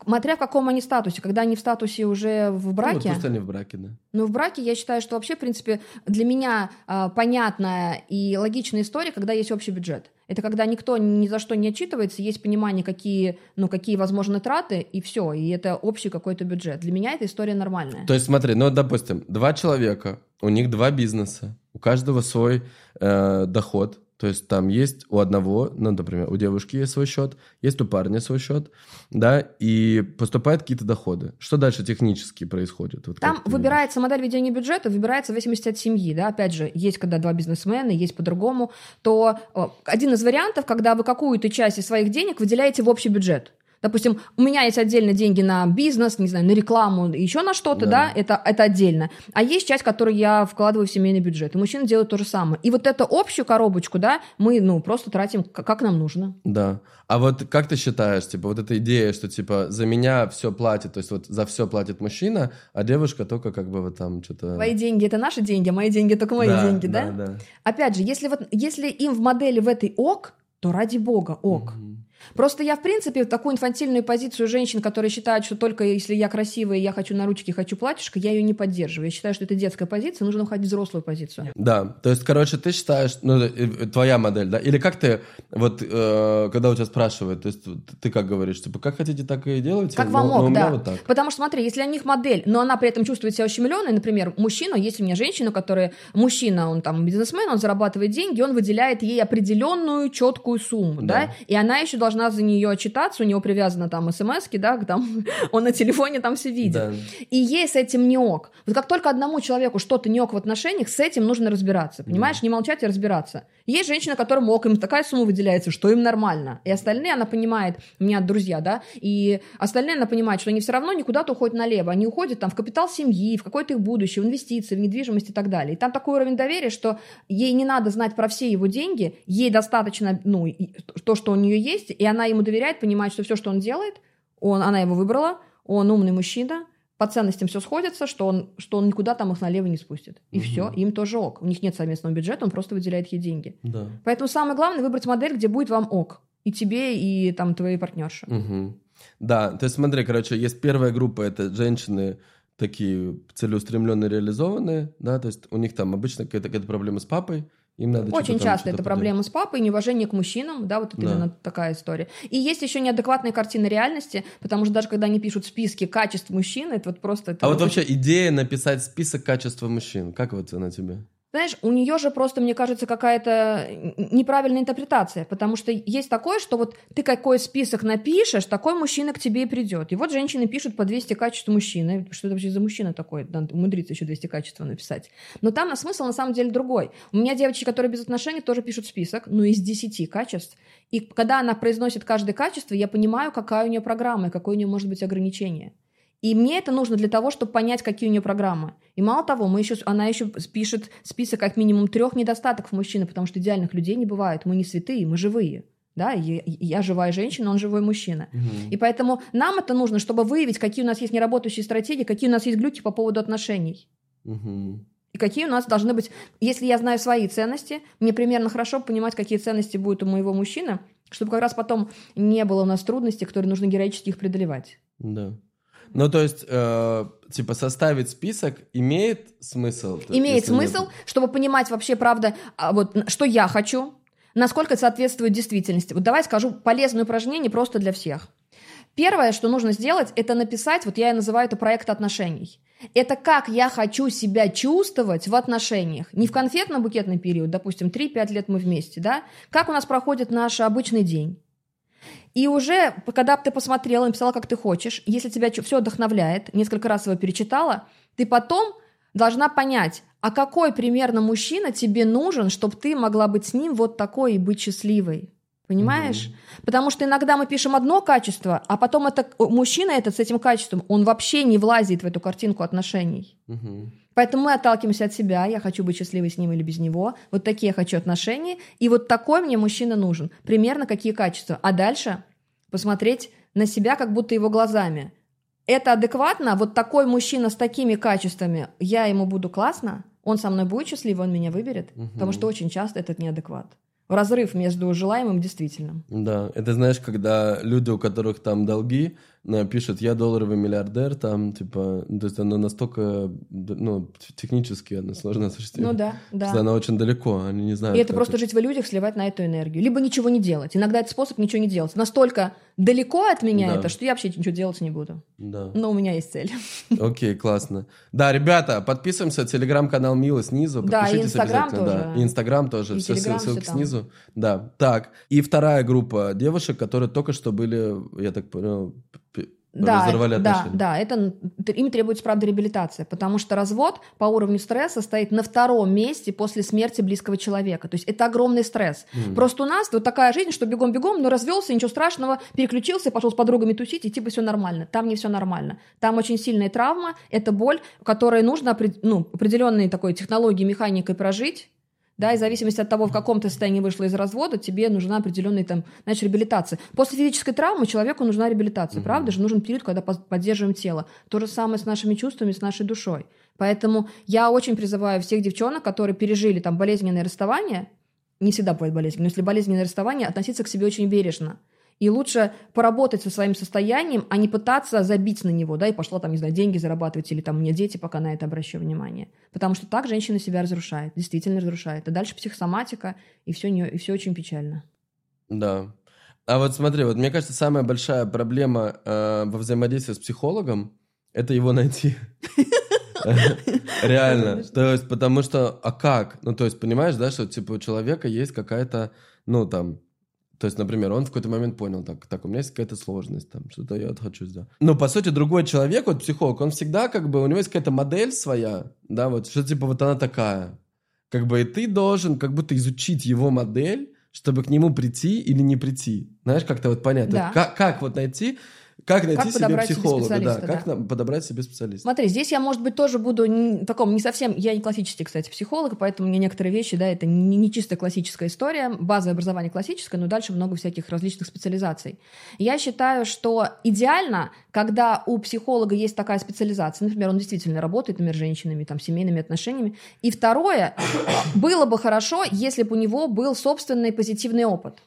Смотря в каком они статусе. Когда они в статусе уже в Ну, браке, пусть они в браке, да. но в браке я считаю, что вообще, в принципе, для меня а, понятная и логичная история, когда есть общий бюджет. Это когда никто ни за что не отчитывается, есть понимание, какие, ну, какие возможны траты, и все, и это общий какой-то бюджет. Для меня эта история нормальная. То есть смотри, ну, допустим, два человека, у них два бизнеса, у каждого свой э, доход. То есть там есть у одного, ну, например, у девушки есть свой счет, есть у парня свой счет, да, и поступают какие-то доходы. Что дальше технически происходит? Вот Там выбирается модель ведения бюджета, выбирается в зависимости от семьи, да, опять же, есть когда два бизнесмена, есть по-другому, то о, один из вариантов, когда вы какую-то часть из своих денег выделяете в общий бюджет. Допустим, у меня есть отдельно деньги на бизнес, не знаю, на рекламу, еще на что-то, Да. да, это, это отдельно. А есть часть, которую я вкладываю в семейный бюджет. И мужчины делают то же самое. И вот эту общую коробочку, да, мы, ну, просто тратим, как нам нужно. Да. А вот как ты считаешь, типа, вот эта идея, что, типа, за меня все платит, то есть вот за все платит мужчина, а девушка только как бы вот там что-то... Твои деньги это наши деньги, а мои деньги только мои деньги, да? Да, да. Опять же, если, вот, если им в модели в этой ок, то ради бога ок. Мгм. Просто я, в принципе, такую инфантильную позицию женщин, которые считают, что только если я красивая, я хочу на ручки, хочу платьишко, я ее не поддерживаю. Я считаю, что это детская позиция, нужно уходить в взрослую позицию. Да, то есть, короче, ты считаешь, ну, э, э, твоя модель, да? Или как ты, вот, э, когда у тебя спрашивают, то есть, ты как говоришь, типа, как хотите, так и делайте? Как но- вам но у ок, меня да. вот так. Потому что, смотри, если у них модель, но она при этом чувствует себя ущемленной, например, мужчина, есть у меня женщина, которая, мужчина, он там бизнесмен, он зарабатывает деньги, он выделяет ей определенную четкую сумму, да, Да. и она еще должна должна за нее отчитаться, у него привязано там смс да, там, он на телефоне там все видит. Да. И ей с этим не ок. Вот как только одному человеку что-то не ок в отношениях, с этим нужно разбираться, понимаешь? Не молчать и разбираться. Есть женщина, которым ок, им такая сумма выделяется, что им нормально. И остальные, она понимает, у меня друзья, да, и остальные, она понимает, что они все равно никуда-то уходят налево. Они уходят там в капитал семьи, в какое-то их будущее, в инвестиции, в недвижимость и так далее. И там такой уровень доверия, что ей не надо знать про все его деньги, ей достаточно, ну, то, что у нее есть, и она ему доверяет, понимает, что все, что он делает, он, она его выбрала, он умный мужчина, по ценностям все сходится, что он, что он никуда там их налево не спустит. И все, им тоже ок. У них нет совместного бюджета, он просто выделяет ей деньги. Да. Поэтому самое главное выбрать модель, где будет вам ок. И тебе, и там твоей партнерши. Мгм. Да, то есть смотри, короче, есть первая группа, это женщины такие целеустремленные, реализованные, да, то есть у них там обычно какая-то, какая-то проблема с папой, им надо Очень там, часто что-то это проблема с папой, неуважение к мужчинам, да, вот это Да. именно такая история. И есть еще неадекватная картина реальности, потому что даже когда они пишут списки качеств мужчин, это вот просто... это А вот очень- вообще идея написать список качества мужчин, как вот она тебе? Знаешь, у нее же просто, мне кажется, какая-то неправильная интерпретация, потому что есть такое, что вот ты какой список напишешь, такой мужчина к тебе и придет. И вот женщины пишут по 200 качеств мужчины. Что это вообще за мужчина такой? Надо умудриться еще 200 качеств написать. Но там смысл на самом деле другой. У меня девочки, которые без отношений, тоже пишут список, ну, из 10 качеств. И когда она произносит каждое качество, я понимаю, какая у нее программа и какое у нее может быть ограничение. И мне это нужно для того, чтобы понять, какие у нее программы. И мало того, мы еще, она еще пишет список как минимум трех недостатков мужчины, потому что идеальных людей не бывает. Мы не святые, мы живые. Да, и я живая женщина, он живой мужчина. И поэтому нам это нужно, чтобы выявить, какие у нас есть неработающие стратегии, какие у нас есть глюки по поводу отношений. Мгм. И какие у нас должны быть... Если я знаю свои ценности, мне примерно хорошо понимать, какие ценности будут у моего мужчины, чтобы как раз потом не было у нас трудностей, которые нужно героически их преодолевать. Да. Ну, то есть, э, типа, составить список имеет смысл? Имеет смысл, чтобы понимать вообще, правда, а, вот, что я хочу, насколько это соответствует действительности. Вот давай скажу полезное упражнение просто для всех. Первое, что нужно сделать, это написать, вот я и называю это проект отношений. Это как я хочу себя чувствовать в отношениях. Не в конфетно-букетный период, допустим, 3-5 лет мы вместе, да? Как у нас проходит наш обычный день. И уже, когда ты посмотрела, написала, как ты хочешь, если тебя все вдохновляет, несколько раз его перечитала, ты потом должна понять, а какой примерно мужчина тебе нужен, чтобы ты могла быть с ним вот такой и быть счастливой. Понимаешь? Потому что иногда мы пишем одно качество, а потом это мужчина этот с этим качеством, он вообще не влазит в эту картинку отношений. Мгм. Поэтому мы отталкиваемся от себя. Я хочу быть счастливой с ним или без него. Вот такие я хочу отношения. И вот такой мне мужчина нужен. Примерно какие качества. А дальше посмотреть на себя как будто его глазами. Это адекватно? Вот такой мужчина с такими качествами, я ему буду классно? Он со мной будет счастливый, он меня выберет? Потому что очень часто этот неадекват. Разрыв между желаемым и действительным. Да, это знаешь, когда люди, у которых там долги, пишут, я долларовый миллиардер, там, типа, то есть оно настолько, ну, технически оно сложно осуществить. Ну да, да. Она очень далеко, они не знают. И это просто жить в иллюзиях, сливать на эту энергию. Либо ничего не делать. Иногда это способ ничего не делать. Настолько далеко от меня Да. это, что я вообще ничего делать не буду. Да. Но у меня есть цель. Окей, классно. Да, ребята, подписываемся, телеграм-канал Милы снизу. Да, и Инстаграм обязательно, да. тоже. И Инстаграм тоже, И все Телеграм, ссылки там. снизу. Да, так. И вторая группа девушек, которые только что были, я так понял, Да, разорвали да, отношения. да, это н- им требуется, правда, реабилитация, потому что развод по уровню стресса стоит на втором месте после смерти близкого человека. То есть это огромный стресс. Просто у нас вот такая жизнь, что бегом-бегом, ну развелся, ничего страшного, переключился, пошел с подругами тусить, и типа все нормально. Там не все нормально. Там очень сильная травма, это боль, которой нужно ну, определенные такой технологии, механикой прожить, да, и в зависимости от того, в каком ты состоянии вышла из развода, тебе нужна определенная там, знаешь, реабилитация. После физической травмы человеку нужна реабилитация, правда же? Нужен период, когда поддерживаем тело. То же самое с нашими чувствами, с нашей душой. Поэтому я очень призываю всех девчонок, которые пережили там болезненное расставание, не всегда бывает болезнь, но если болезненное расставание, относиться к себе очень бережно. И лучше поработать со своим состоянием, а не пытаться забить на него, да, и пошла там, не знаю, деньги зарабатывать или там мне дети, пока на это обращаю внимание. Потому что так женщина себя разрушает, действительно разрушает. А дальше психосоматика, и все, не, и все очень печально. Да. А вот смотри, вот мне кажется, самая большая проблема э, во взаимодействии с психологом это его найти. Реально. То есть, потому что, а как? Ну, то есть, понимаешь, да, что типа у человека есть какая-то, ну, там, То есть, например, он в какой-то момент понял, так, так, у меня есть какая-то сложность, там, что-то я вот хочу сделать. Но, по сути, другой человек, вот психолог, он всегда, как бы, у него есть какая-то модель своя, да, вот, что, типа, вот она такая. Как бы, и ты должен, как будто, изучить его модель, чтобы к нему прийти или не прийти. Знаешь, как-то вот понятно. Да. Как, как вот найти, как найти себе подобрать себе психолога, да, специалиста, как да. нам подобрать себе специалиста. Смотри, здесь я, может быть, тоже буду не, таком не совсем... Я не классический, кстати, психолог, поэтому мне некоторые вещи, да, это не, не чисто классическая история. Базовое образование классическое, но дальше много всяких различных специализаций. Я считаю, что идеально, когда у психолога есть такая специализация, например, он действительно работает, например, с женщинами, там, семейными отношениями. И второе, было бы хорошо, если бы у него был собственный позитивный опыт.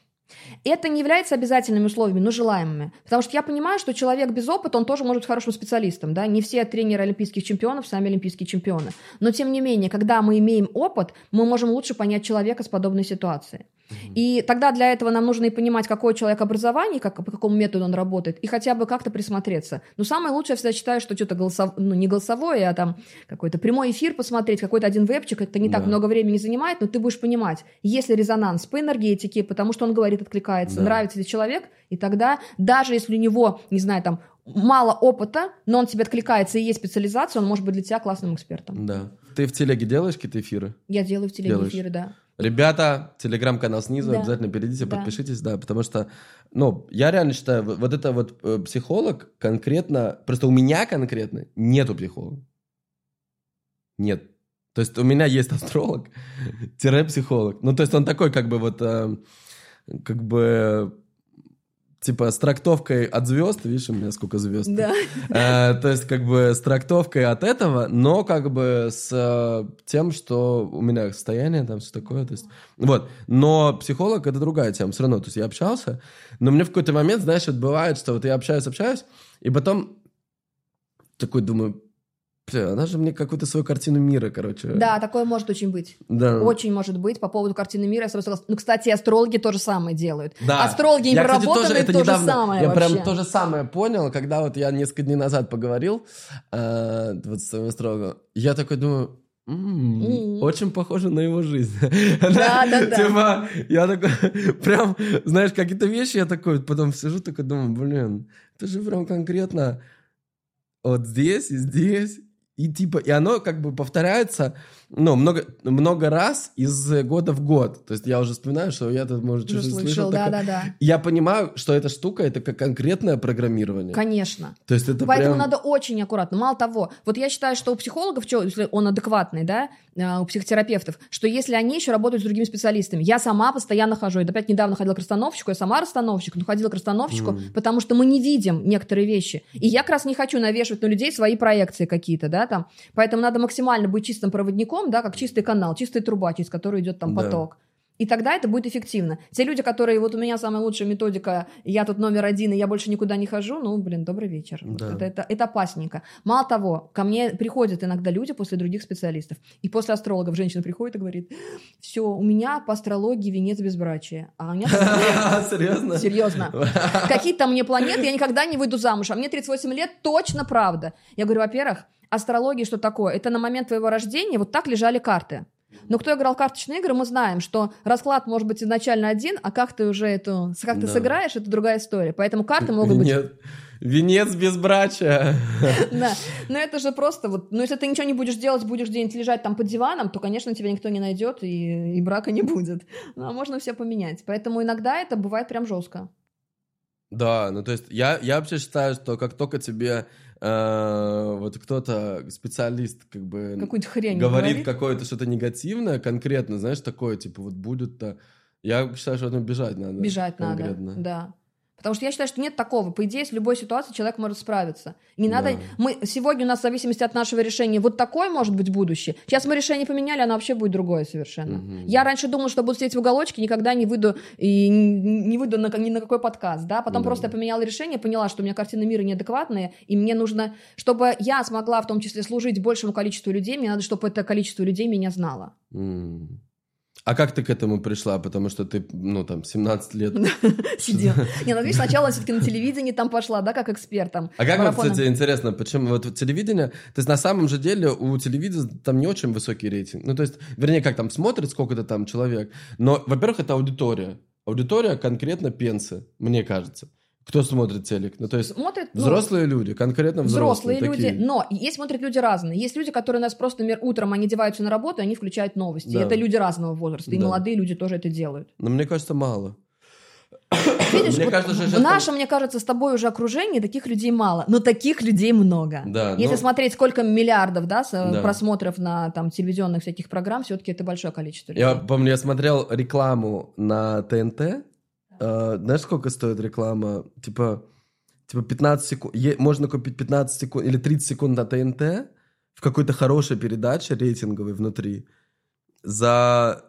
Это не является обязательными условиями, но желаемыми. Потому что я понимаю, что человек без опыта, он тоже может быть хорошим специалистом. Да? Не все тренеры олимпийских чемпионов сами олимпийские чемпионы. Но тем не менее, когда мы имеем опыт, мы можем лучше понять человека с подобной ситуацией. И тогда для этого нам нужно и понимать, какой человек образование, как, по какому методу он работает, и хотя бы как-то присмотреться. Но самое лучшее я всегда считаю, что что-то голосов... ну, не голосовое, а там какой-то прямой эфир посмотреть, какой-то один вебчик, это не так Да. много времени занимает, но ты будешь понимать, есть ли резонанс по энергетике, потому что он говорит, откликается, Да. нравится ли человек, и тогда даже если у него, не знаю, там мало опыта, но он тебе откликается и есть специализация, он может быть для тебя классным экспертом. Да. Ты в телеге делаешь какие-то эфиры? Я делаю в телеге Делаешь. эфиры, да. Ребята, телеграм-канал снизу, Да. обязательно перейдите, Да. подпишитесь, да, потому что, ну, я реально считаю, вот, это вот э, психолог конкретно, просто у меня конкретно нету психолога. Нет. То есть у меня есть астролог, тире психолог. Ну, то есть он такой, как бы вот, э, как бы, типа с трактовкой от звезд, видишь, у меня сколько звезд. Да. Э, То есть, как бы, с трактовкой от этого, но как бы с э, тем, что у меня состояние, там, все такое, то есть, вот. Но психолог — это другая тема, все равно, то есть, я общался, но мне в какой-то момент, знаешь, вот бывает, что вот я общаюсь, общаюсь, и потом такой думаю, бля, она же мне какую-то свою картину мира, короче. Да, такое может очень быть. Да. Очень может быть по поводу картины мира. Я с тобой согласна. Ну, кстати, астрологи то же самое делают. Да. Астрологи Я, кстати, непроработанные это то же недавно- самое Я вообще. прям то же самое понял, когда вот я несколько дней назад поговорил э, вот с своим астрологом. Я такой думаю, «М, М. очень похоже на его жизнь. Да, да, да. Типа, я такой, прям, знаешь, какие-то вещи я такой, потом сижу такой, думаю, блин, это же прям конкретно вот здесь и здесь. И типа, и оно как бы повторяется, ну, много, много раз из года в год. То есть я уже вспоминаю, что я тут, может, что-то слышал, слышал. да, такое. да, да. Я понимаю, что эта штука это как конкретное программирование. Конечно. То есть это Поэтому прям... надо очень аккуратно. Мало того, вот я считаю, что у психологов, чё, если он адекватный, да, а, у психотерапевтов, что если они еще работают с другими специалистами, я сама постоянно хожу, я опять недавно ходила к расстановщику, я сама расстановщик, но ходила к расстановщику, Мгм. потому что мы не видим некоторые вещи. И я как раз не хочу навешивать на людей свои проекции какие-то, да, там. Поэтому надо максимально быть чистым проводником, да, как чистый канал, чистая труба, через которую идет там поток. И тогда это будет эффективно. Те люди, которые, вот у меня самая лучшая методика, я тут номер один, и я больше никуда не хожу, ну, блин, добрый вечер. Да. Это, это, это опасненько. Мало того, ко мне приходят иногда люди после других специалистов. И после астрологов женщина приходит и говорит, все, у меня по астрологии венец безбрачия. А у меня... Серьезно? Серьезно. Какие там мне планеты, я никогда не выйду замуж. А мне 38 лет, точно правда. Я говорю, во-первых, астрология что такое? Это на момент твоего рождения вот так лежали карты. Но кто играл карточные игры, мы знаем, что расклад может быть изначально один, а как ты уже эту, как ты Да. сыграешь, это другая история. Поэтому карты могут быть... Венец, венец безбрачия. Да. Но это же просто вот... Ну, если ты ничего не будешь делать, будешь где-нибудь лежать там под диваном, то, конечно, тебя никто не найдет и, и брака не будет. Ну, а можно все поменять. Поэтому иногда это бывает прям жестко. Да, ну то есть я, я вообще считаю, что как только тебе э, вот кто-то, специалист, как бы Какую-нибудь хрень говорит, говорит. какое-то что-то негативное конкретно, знаешь, такое, типа вот будет-то... Я считаю, что от этого бежать надо. Бежать конкретно. надо, да. Потому что я считаю, что нет такого. По идее, с любой ситуацией человек может справиться. Не надо... Да. Мы... Сегодня у нас в зависимости от нашего решения вот такое может быть будущее. Сейчас мы решение поменяли, оно вообще будет другое совершенно. Мгм. Я раньше думала, что буду сидеть в уголочке, никогда не выйду и не выйду на, ни на какой подкаст, да. Потом Да. просто я поменяла решение, поняла, что у меня картина мира неадекватная, и мне нужно, чтобы я смогла в том числе служить большему количеству людей, мне надо, чтобы это количество людей меня знало. М. А как ты к этому пришла? Потому что ты, ну, там, 17 лет. Сидел. Не, ну видишь, сначала все-таки на телевидении там пошла, да, как эксперт там. А как марафоном. кстати, интересно, почему вот телевидение, то есть на самом же деле у телевидения там не очень высокий рейтинг. Ну, то есть, вернее, как там смотрит сколько-то там человек, но, во-первых, это аудитория. аудитория конкретно пенсы, мне кажется. Кто смотрит телек? Ну, то есть Смотрят, ну, взрослые люди, конкретно взрослые. взрослые люди, такие. но есть смотрят люди разные. Есть люди, которые у нас просто, например, утром они одеваются на работу, и они включают новости. Да. Это люди разного возраста, и Да. молодые люди тоже это делают. Но мне кажется, мало. Видишь, Мне вот кажется, что в нашем, мне кажется, с тобой уже окружении таких людей мало, но таких людей много. Да, Если ну- смотреть, сколько миллиардов да, с- Да. просмотров на там, телевизионных всяких программ, все-таки это большое количество людей. Я помню, я смотрел рекламу на ТНТ. Э, знаешь, сколько стоит реклама? Типа, типа 15 секунд. е- можно купить 15 секунд или 30 секунд на ТНТ в какой-то хорошей передаче рейтинговой внутри за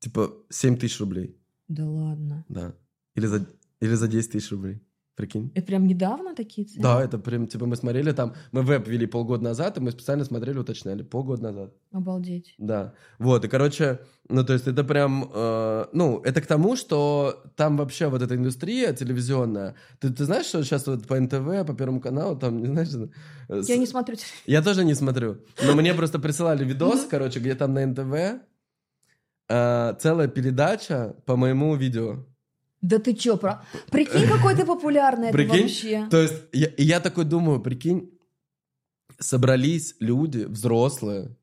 типа 7 тысяч рублей. Да ладно. Да. Или за, или за 10 тысяч рублей. Прикинь. Это прям недавно такие цены? Да, это прям, типа, мы смотрели там, мы веб вели полгода назад, и мы специально смотрели, уточняли, полгода назад. Обалдеть. Да, вот, и, короче, ну, то есть это прям, э, ну, это к тому, что там вообще вот эта индустрия телевизионная, ты, ты знаешь, что сейчас вот по НТВ, по Первому каналу, там, не знаешь, э, с- Я не смотрю. я тоже не смотрю, но мне просто присылали видос, короче, где там на НТВ э, целая передача по моему видео. Да ты чё, про... Прикинь, какой ты популярный это Прикинь? вообще. То есть, я, я такой думаю, прикинь, собрались люди, взрослые,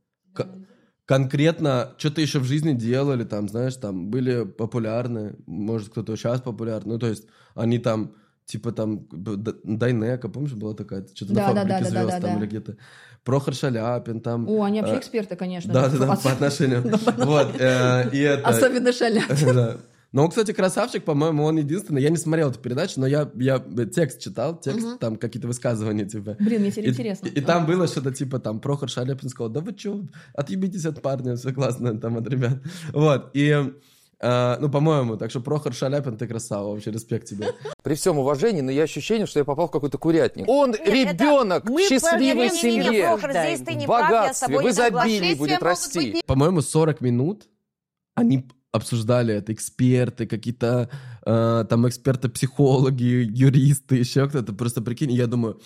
конкретно что-то еще в жизни делали, там, знаешь, там, были популярны, может, кто-то сейчас популярный, ну, то есть, они там, типа, там, Дайнека, помнишь, была такая, что-то Да, на да, фабрике да, да, звезд да, там, да. или где-то, Прохор Шаляпин там. О, они вообще э, эксперты, конечно. Да, да, да, по отношению. Вот, э, и это... Особенно шаля. Но он, кстати, красавчик, по-моему, он единственный. Я не смотрел эту передачу, но я, я текст читал, текст, Мгм. там какие-то высказывания, типа. Блин, мне теперь И, интересно. и- и там было что-то типа, там, Прохор Шаляпин сказал, да вы чё, отъебитесь от парня, все классно там от ребят. Вот, и, э, ну, по-моему, так что Прохор Шаляпин, ты красава, вообще респект тебе. При всем уважении, но я ощущение, что я попал в какой-то курятник. Он Нет, ребенок это- в счастливой семье. Прохор, здесь ты в не прав, я с богатстве, в не изобилии будет расти. быть По-моему, 40 минут они обсуждали это, эксперты, какие-то э, там эксперты-психологи, юристы, еще кто-то. Просто прикинь, я думаю,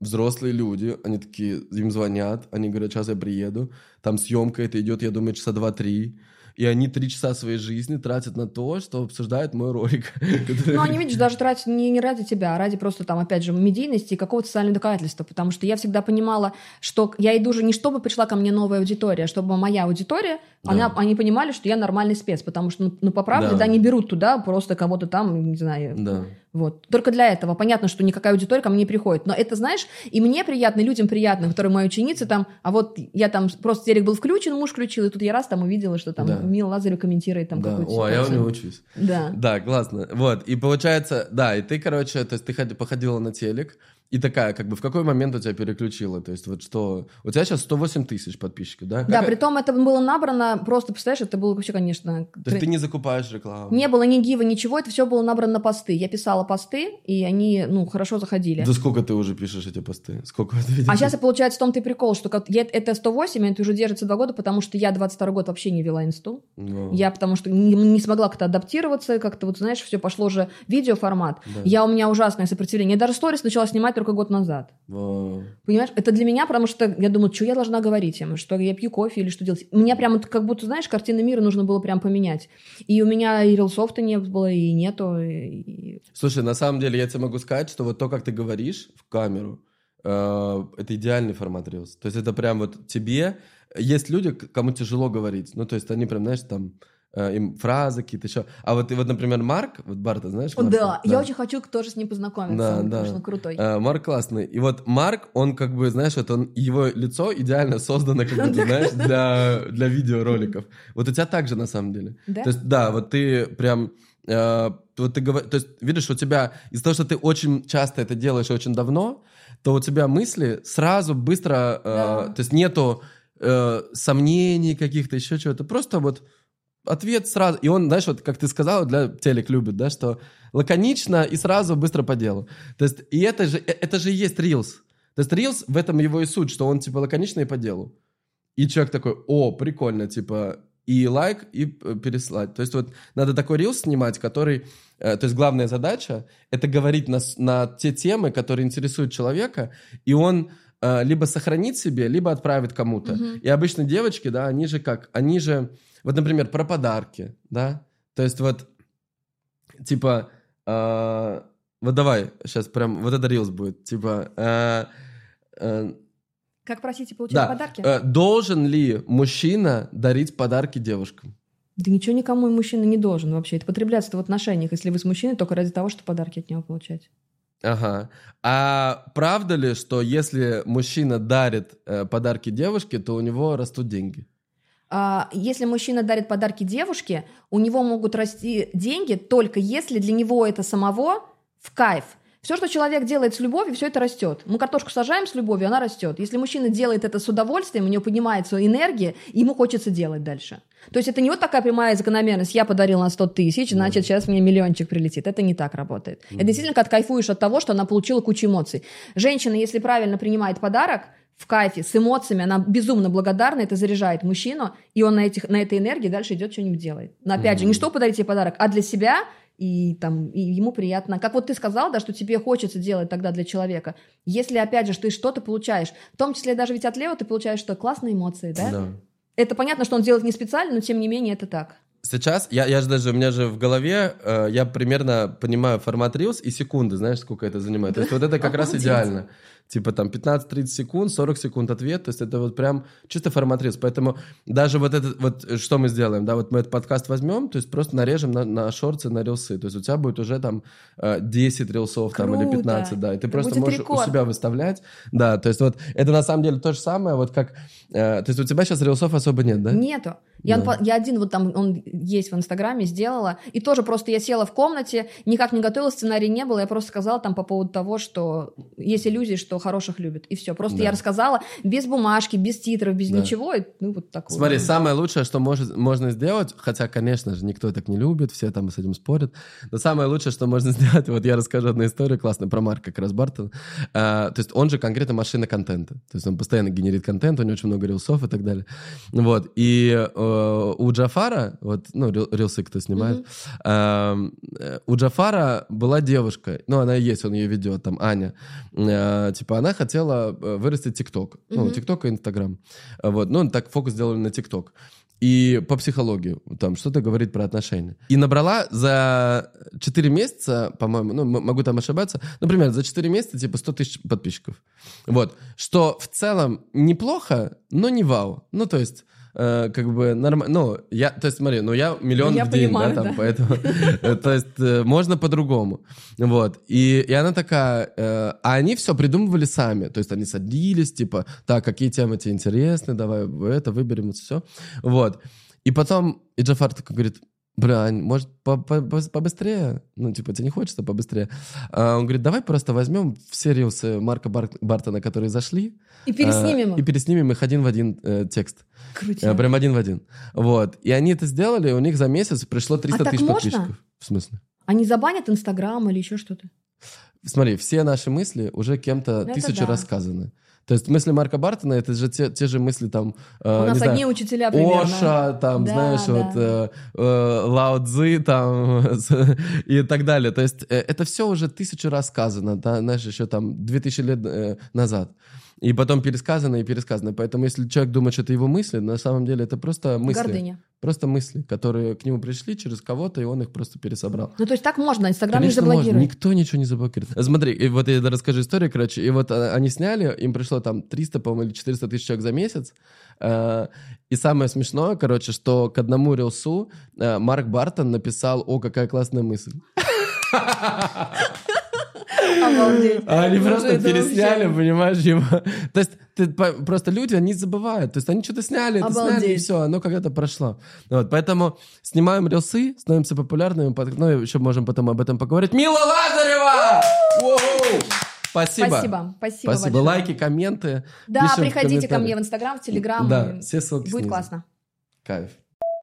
взрослые люди, они такие, им звонят, они говорят, сейчас я приеду, там съемка это идет, я думаю, часа два-три, и они три часа своей жизни тратят на то, что обсуждают мой ролик. Ну, они, видишь, даже тратят не, не ради тебя, а ради просто там, опять же, медийности и какого-то социального доказательства. Потому что я всегда понимала, что я иду же не чтобы пришла ко мне новая аудитория, а чтобы моя аудитория, Да. она, они понимали, что я нормальный спец. Потому что, ну, ну, по правде, Да. да. не берут туда просто кого-то там, не знаю, Да. Вот. Только для этого. Понятно, что никакая аудитория ко мне не приходит. Но это, знаешь, и мне приятно, и людям приятно, которые мои ученицы там, а вот я там, просто телек был включен, муж включил, и тут я раз там увидела, что там Да. Мила Лазарев комментирует там Да. какую-то О, а я у ситуацию. него учусь. Да. Да, классно. Вот, и получается, да, и ты, короче, то есть ты ходи- походила на телек, и такая, как бы, в какой момент у тебя переключила? То есть вот что... У тебя сейчас 108 тысяч подписчиков, да? Да, Как- притом это было набрано, просто, представляешь, это было вообще, конечно... То есть ты не закупаешь рекламу? Не было ни гива, ничего, это все было набрано на посты. Я писала посты, и они, ну, хорошо заходили. Да сколько ты уже пишешь эти посты? Сколько это? А сейчас и получается в том-то и прикол, что как- я, это 108, это уже держится два года, потому что я 22 год вообще не вела инсту. Ну, Я потому что не, не смогла как-то адаптироваться, как-то вот, знаешь, все пошло же видеоформат. Да. Я у меня ужасное сопротивление. Я даже сторис начала снимать только год назад. Вау. Понимаешь, это для меня, потому что я думаю, что я должна говорить им, что я пью кофе или что делать. Меня прям вот как будто, знаешь, картины мира нужно было прям поменять. И у меня и рилсофта не было, и нету. и- Слушай, на самом деле я тебе могу сказать, что вот то, как ты говоришь в камеру, э, это идеальный формат Reels. То есть это прям вот тебе... Есть люди, кому тяжело говорить. Ну, то есть они прям, знаешь, там им фразы какие-то еще. А вот, вот, например, Марк, вот Барта, знаешь? Марка? да, я очень хочу тоже с ним познакомиться. Да, он, да. конечно, крутой. Э, Марк классный. И вот Марк, он как бы, знаешь, вот он, его лицо идеально создано, как будто, знаешь, для, для видеороликов. Вот у тебя так же, на самом деле. Да? То есть, да, вот ты прям... э, вот ты говор- то есть, видишь, у тебя из-за того, что ты очень часто это делаешь и очень давно, то у тебя мысли сразу быстро... э, Да. То есть нету э, сомнений каких-то, еще чего-то. Просто вот ответ сразу. И он, знаешь, вот как ты сказала, для телек любит, да, что лаконично и сразу быстро по делу. То есть, и это же, э- это же и есть Reels. То есть Reels, в этом его и суть, что он, типа, лаконично и по делу. И человек такой, о, прикольно, типа, и лайк, и э, переслать. То есть вот надо такой Reels снимать, который... э, то есть главная задача — это говорить на, на те темы, которые интересуют человека, и он э, либо сохранит себе, либо отправит кому-то. Мгм. И обычно девочки, да, они же как? Они же... Вот, например, про подарки, да? То есть вот, типа, э, вот давай, сейчас прям, вот это рилс будет, типа, э, э, Как просить и получать да, подарки? э, должен ли мужчина дарить подарки девушкам? Да ничего никому и мужчина не должен вообще. Это потребляется в отношениях, если вы с мужчиной только ради того, чтобы подарки от него получать. Ага. А правда ли, что если мужчина дарит э, подарки девушке, то у него растут деньги? А, если мужчина дарит подарки девушке, у него могут расти деньги только если для него это самого в кайф. Все, что человек делает с любовью, все это растет. Мы картошку сажаем с любовью, она растет. Если мужчина делает это с удовольствием, у него поднимается энергия, ему хочется делать дальше. То есть это не вот такая прямая закономерность. Я подарил на 100 тысяч, значит, сейчас мне миллиончик прилетит. Это не так работает. Это действительно, как кайфуешь от того, что она получила кучу эмоций. Женщина, если правильно принимает подарок, в кайфе, с эмоциями, она безумно благодарна, это заряжает мужчину, и он на, этих, на этой энергии дальше идет что-нибудь делать. Но опять же, не что подарить тебе подарок, а для себя, и там и ему приятно. Как вот ты сказал, да, что тебе хочется делать тогда для человека. Если, опять же, ты что-то получаешь, в том числе даже ведь от Лео ты получаешь что? Классные эмоции, да? Да. Это понятно, что он делает не специально, но тем не менее это так. Сейчас, я, я же даже, у меня же в голове, э, я примерно понимаю формат Reels и секунды, знаешь, сколько это занимает. То есть вот это как раз Обалдеть. идеально. Типа там 15-30 секунд, 40 секунд ответ, то есть это вот прям чисто формат Reels. Поэтому даже вот это, вот э, что мы сделаем, да, вот мы этот подкаст возьмем, то есть просто нарежем на, на шорты, на рилсы. То есть у тебя будет уже там э, 10 рилсов там или Круто. 15, да, и ты Это просто можешь рекорд. у себя выставлять. Да, то есть вот это на самом деле то же самое, вот как, э, то есть у тебя сейчас рилсов особо нет, да? Нету. Я, Да. я один вот там, он есть в Инстаграме, сделала. И тоже просто я села в комнате, никак не готовила, сценария не было. Я просто сказала там по поводу того, что есть иллюзии, что хороших любят. И все. Просто Да. я рассказала без бумажки, без титров, без Да. ничего. И, ну, вот так вот. Смотри, самое лучшее, что может, можно сделать, хотя, конечно же, никто так не любит, все там с этим спорят, но самое лучшее, что можно сделать, вот я расскажу одну историю классную про Марка как раз Бартона. А, то есть он же конкретно машина контента. То есть он постоянно генерит контент, у него очень много рилсов и так далее. Вот. И э, у Джафара, вот, ну, рил- рилсы кто снимает, э, у Джафара была девушка, ну, она и есть, он ее ведет, там, Аня. Э, типа, она хотела э, вырастить ТикТок. Ну, Мгм. ТикТок и Инстаграм. Вот, ну, так фокус сделали на ТикТок. И по психологии, там, что-то говорит про отношения. И набрала за 4 месяца, по-моему, ну, могу там ошибаться, например, за 4 месяца, типа, 100 тысяч подписчиков. Вот. Что в целом неплохо, но не вау. Ну, то есть, э, как бы нормально. Ну, я, то есть, смотри, ну, я миллион Я в день, понимаю, да, там, да. поэтому, э, то есть, э, можно по-другому. Вот. И, и она такая, э, а они все придумывали сами. То есть, они садились, типа, так, какие темы тебе интересны, давай это выберем, все. Вот. И потом, и Джафар такой говорит, Бля, может, по- по- по- побыстрее? Ну, типа, тебе не хочется побыстрее? А он говорит, давай просто возьмем все рилсы Марка Бар- Бартона, которые зашли, И переснимем а, их. и переснимем их один в один э, текст. Крутяк. Э, прям один в один. Вот. И они это сделали, у них за месяц пришло 300 А тысяч можно? подписчиков. В смысле? Они забанят Инстаграм или еще что-то. Смотри, все наши мысли уже кем-то Это тысячу да. рассказаны. То есть мысли Марка Бартона, это же те, те же мысли там... э, У нас знаю, одни учителя примерно. Оша, там, Да, знаешь, да. вот э, э, Лао Цзы, там, и так далее. То есть э, это все уже тысячу раз сказано, да, знаешь, еще там 2000 лет э, назад. И потом пересказано и пересказано. Поэтому если человек думает, что это его мысли, на самом деле это просто мысли. Гордыня. Просто мысли, которые к нему пришли через кого-то, и он их просто пересобрал. Ну, то есть так можно, Инстаграм не Конечно, можно. заблокирует. Никто ничего не заблокирует. Смотри, и вот я расскажу историю, короче. И вот а, они сняли, им пришло там 300, по-моему, или 400 тысяч человек за месяц. Э, И самое смешное, короче, что к одному рилсу э, Марк Бартон написал, о, какая классная мысль. Обалдеть. А они Ну, просто пересняли, вообще- понимаешь, его. То есть ты просто люди, они забывают. То есть они что-то сняли, это сняли, и все, оно когда-то прошло. Вот, поэтому снимаем рилсы, становимся популярными, под- ну, еще можем потом об этом поговорить. Мила Лазарева! Спасибо. Спасибо. Спасибо, Спасибо. большое. Лайки, комменты. Да, приходите ко мне в Инстаграм, в Телеграм. Да, все ссылки Будет снизу. классно. Кайф.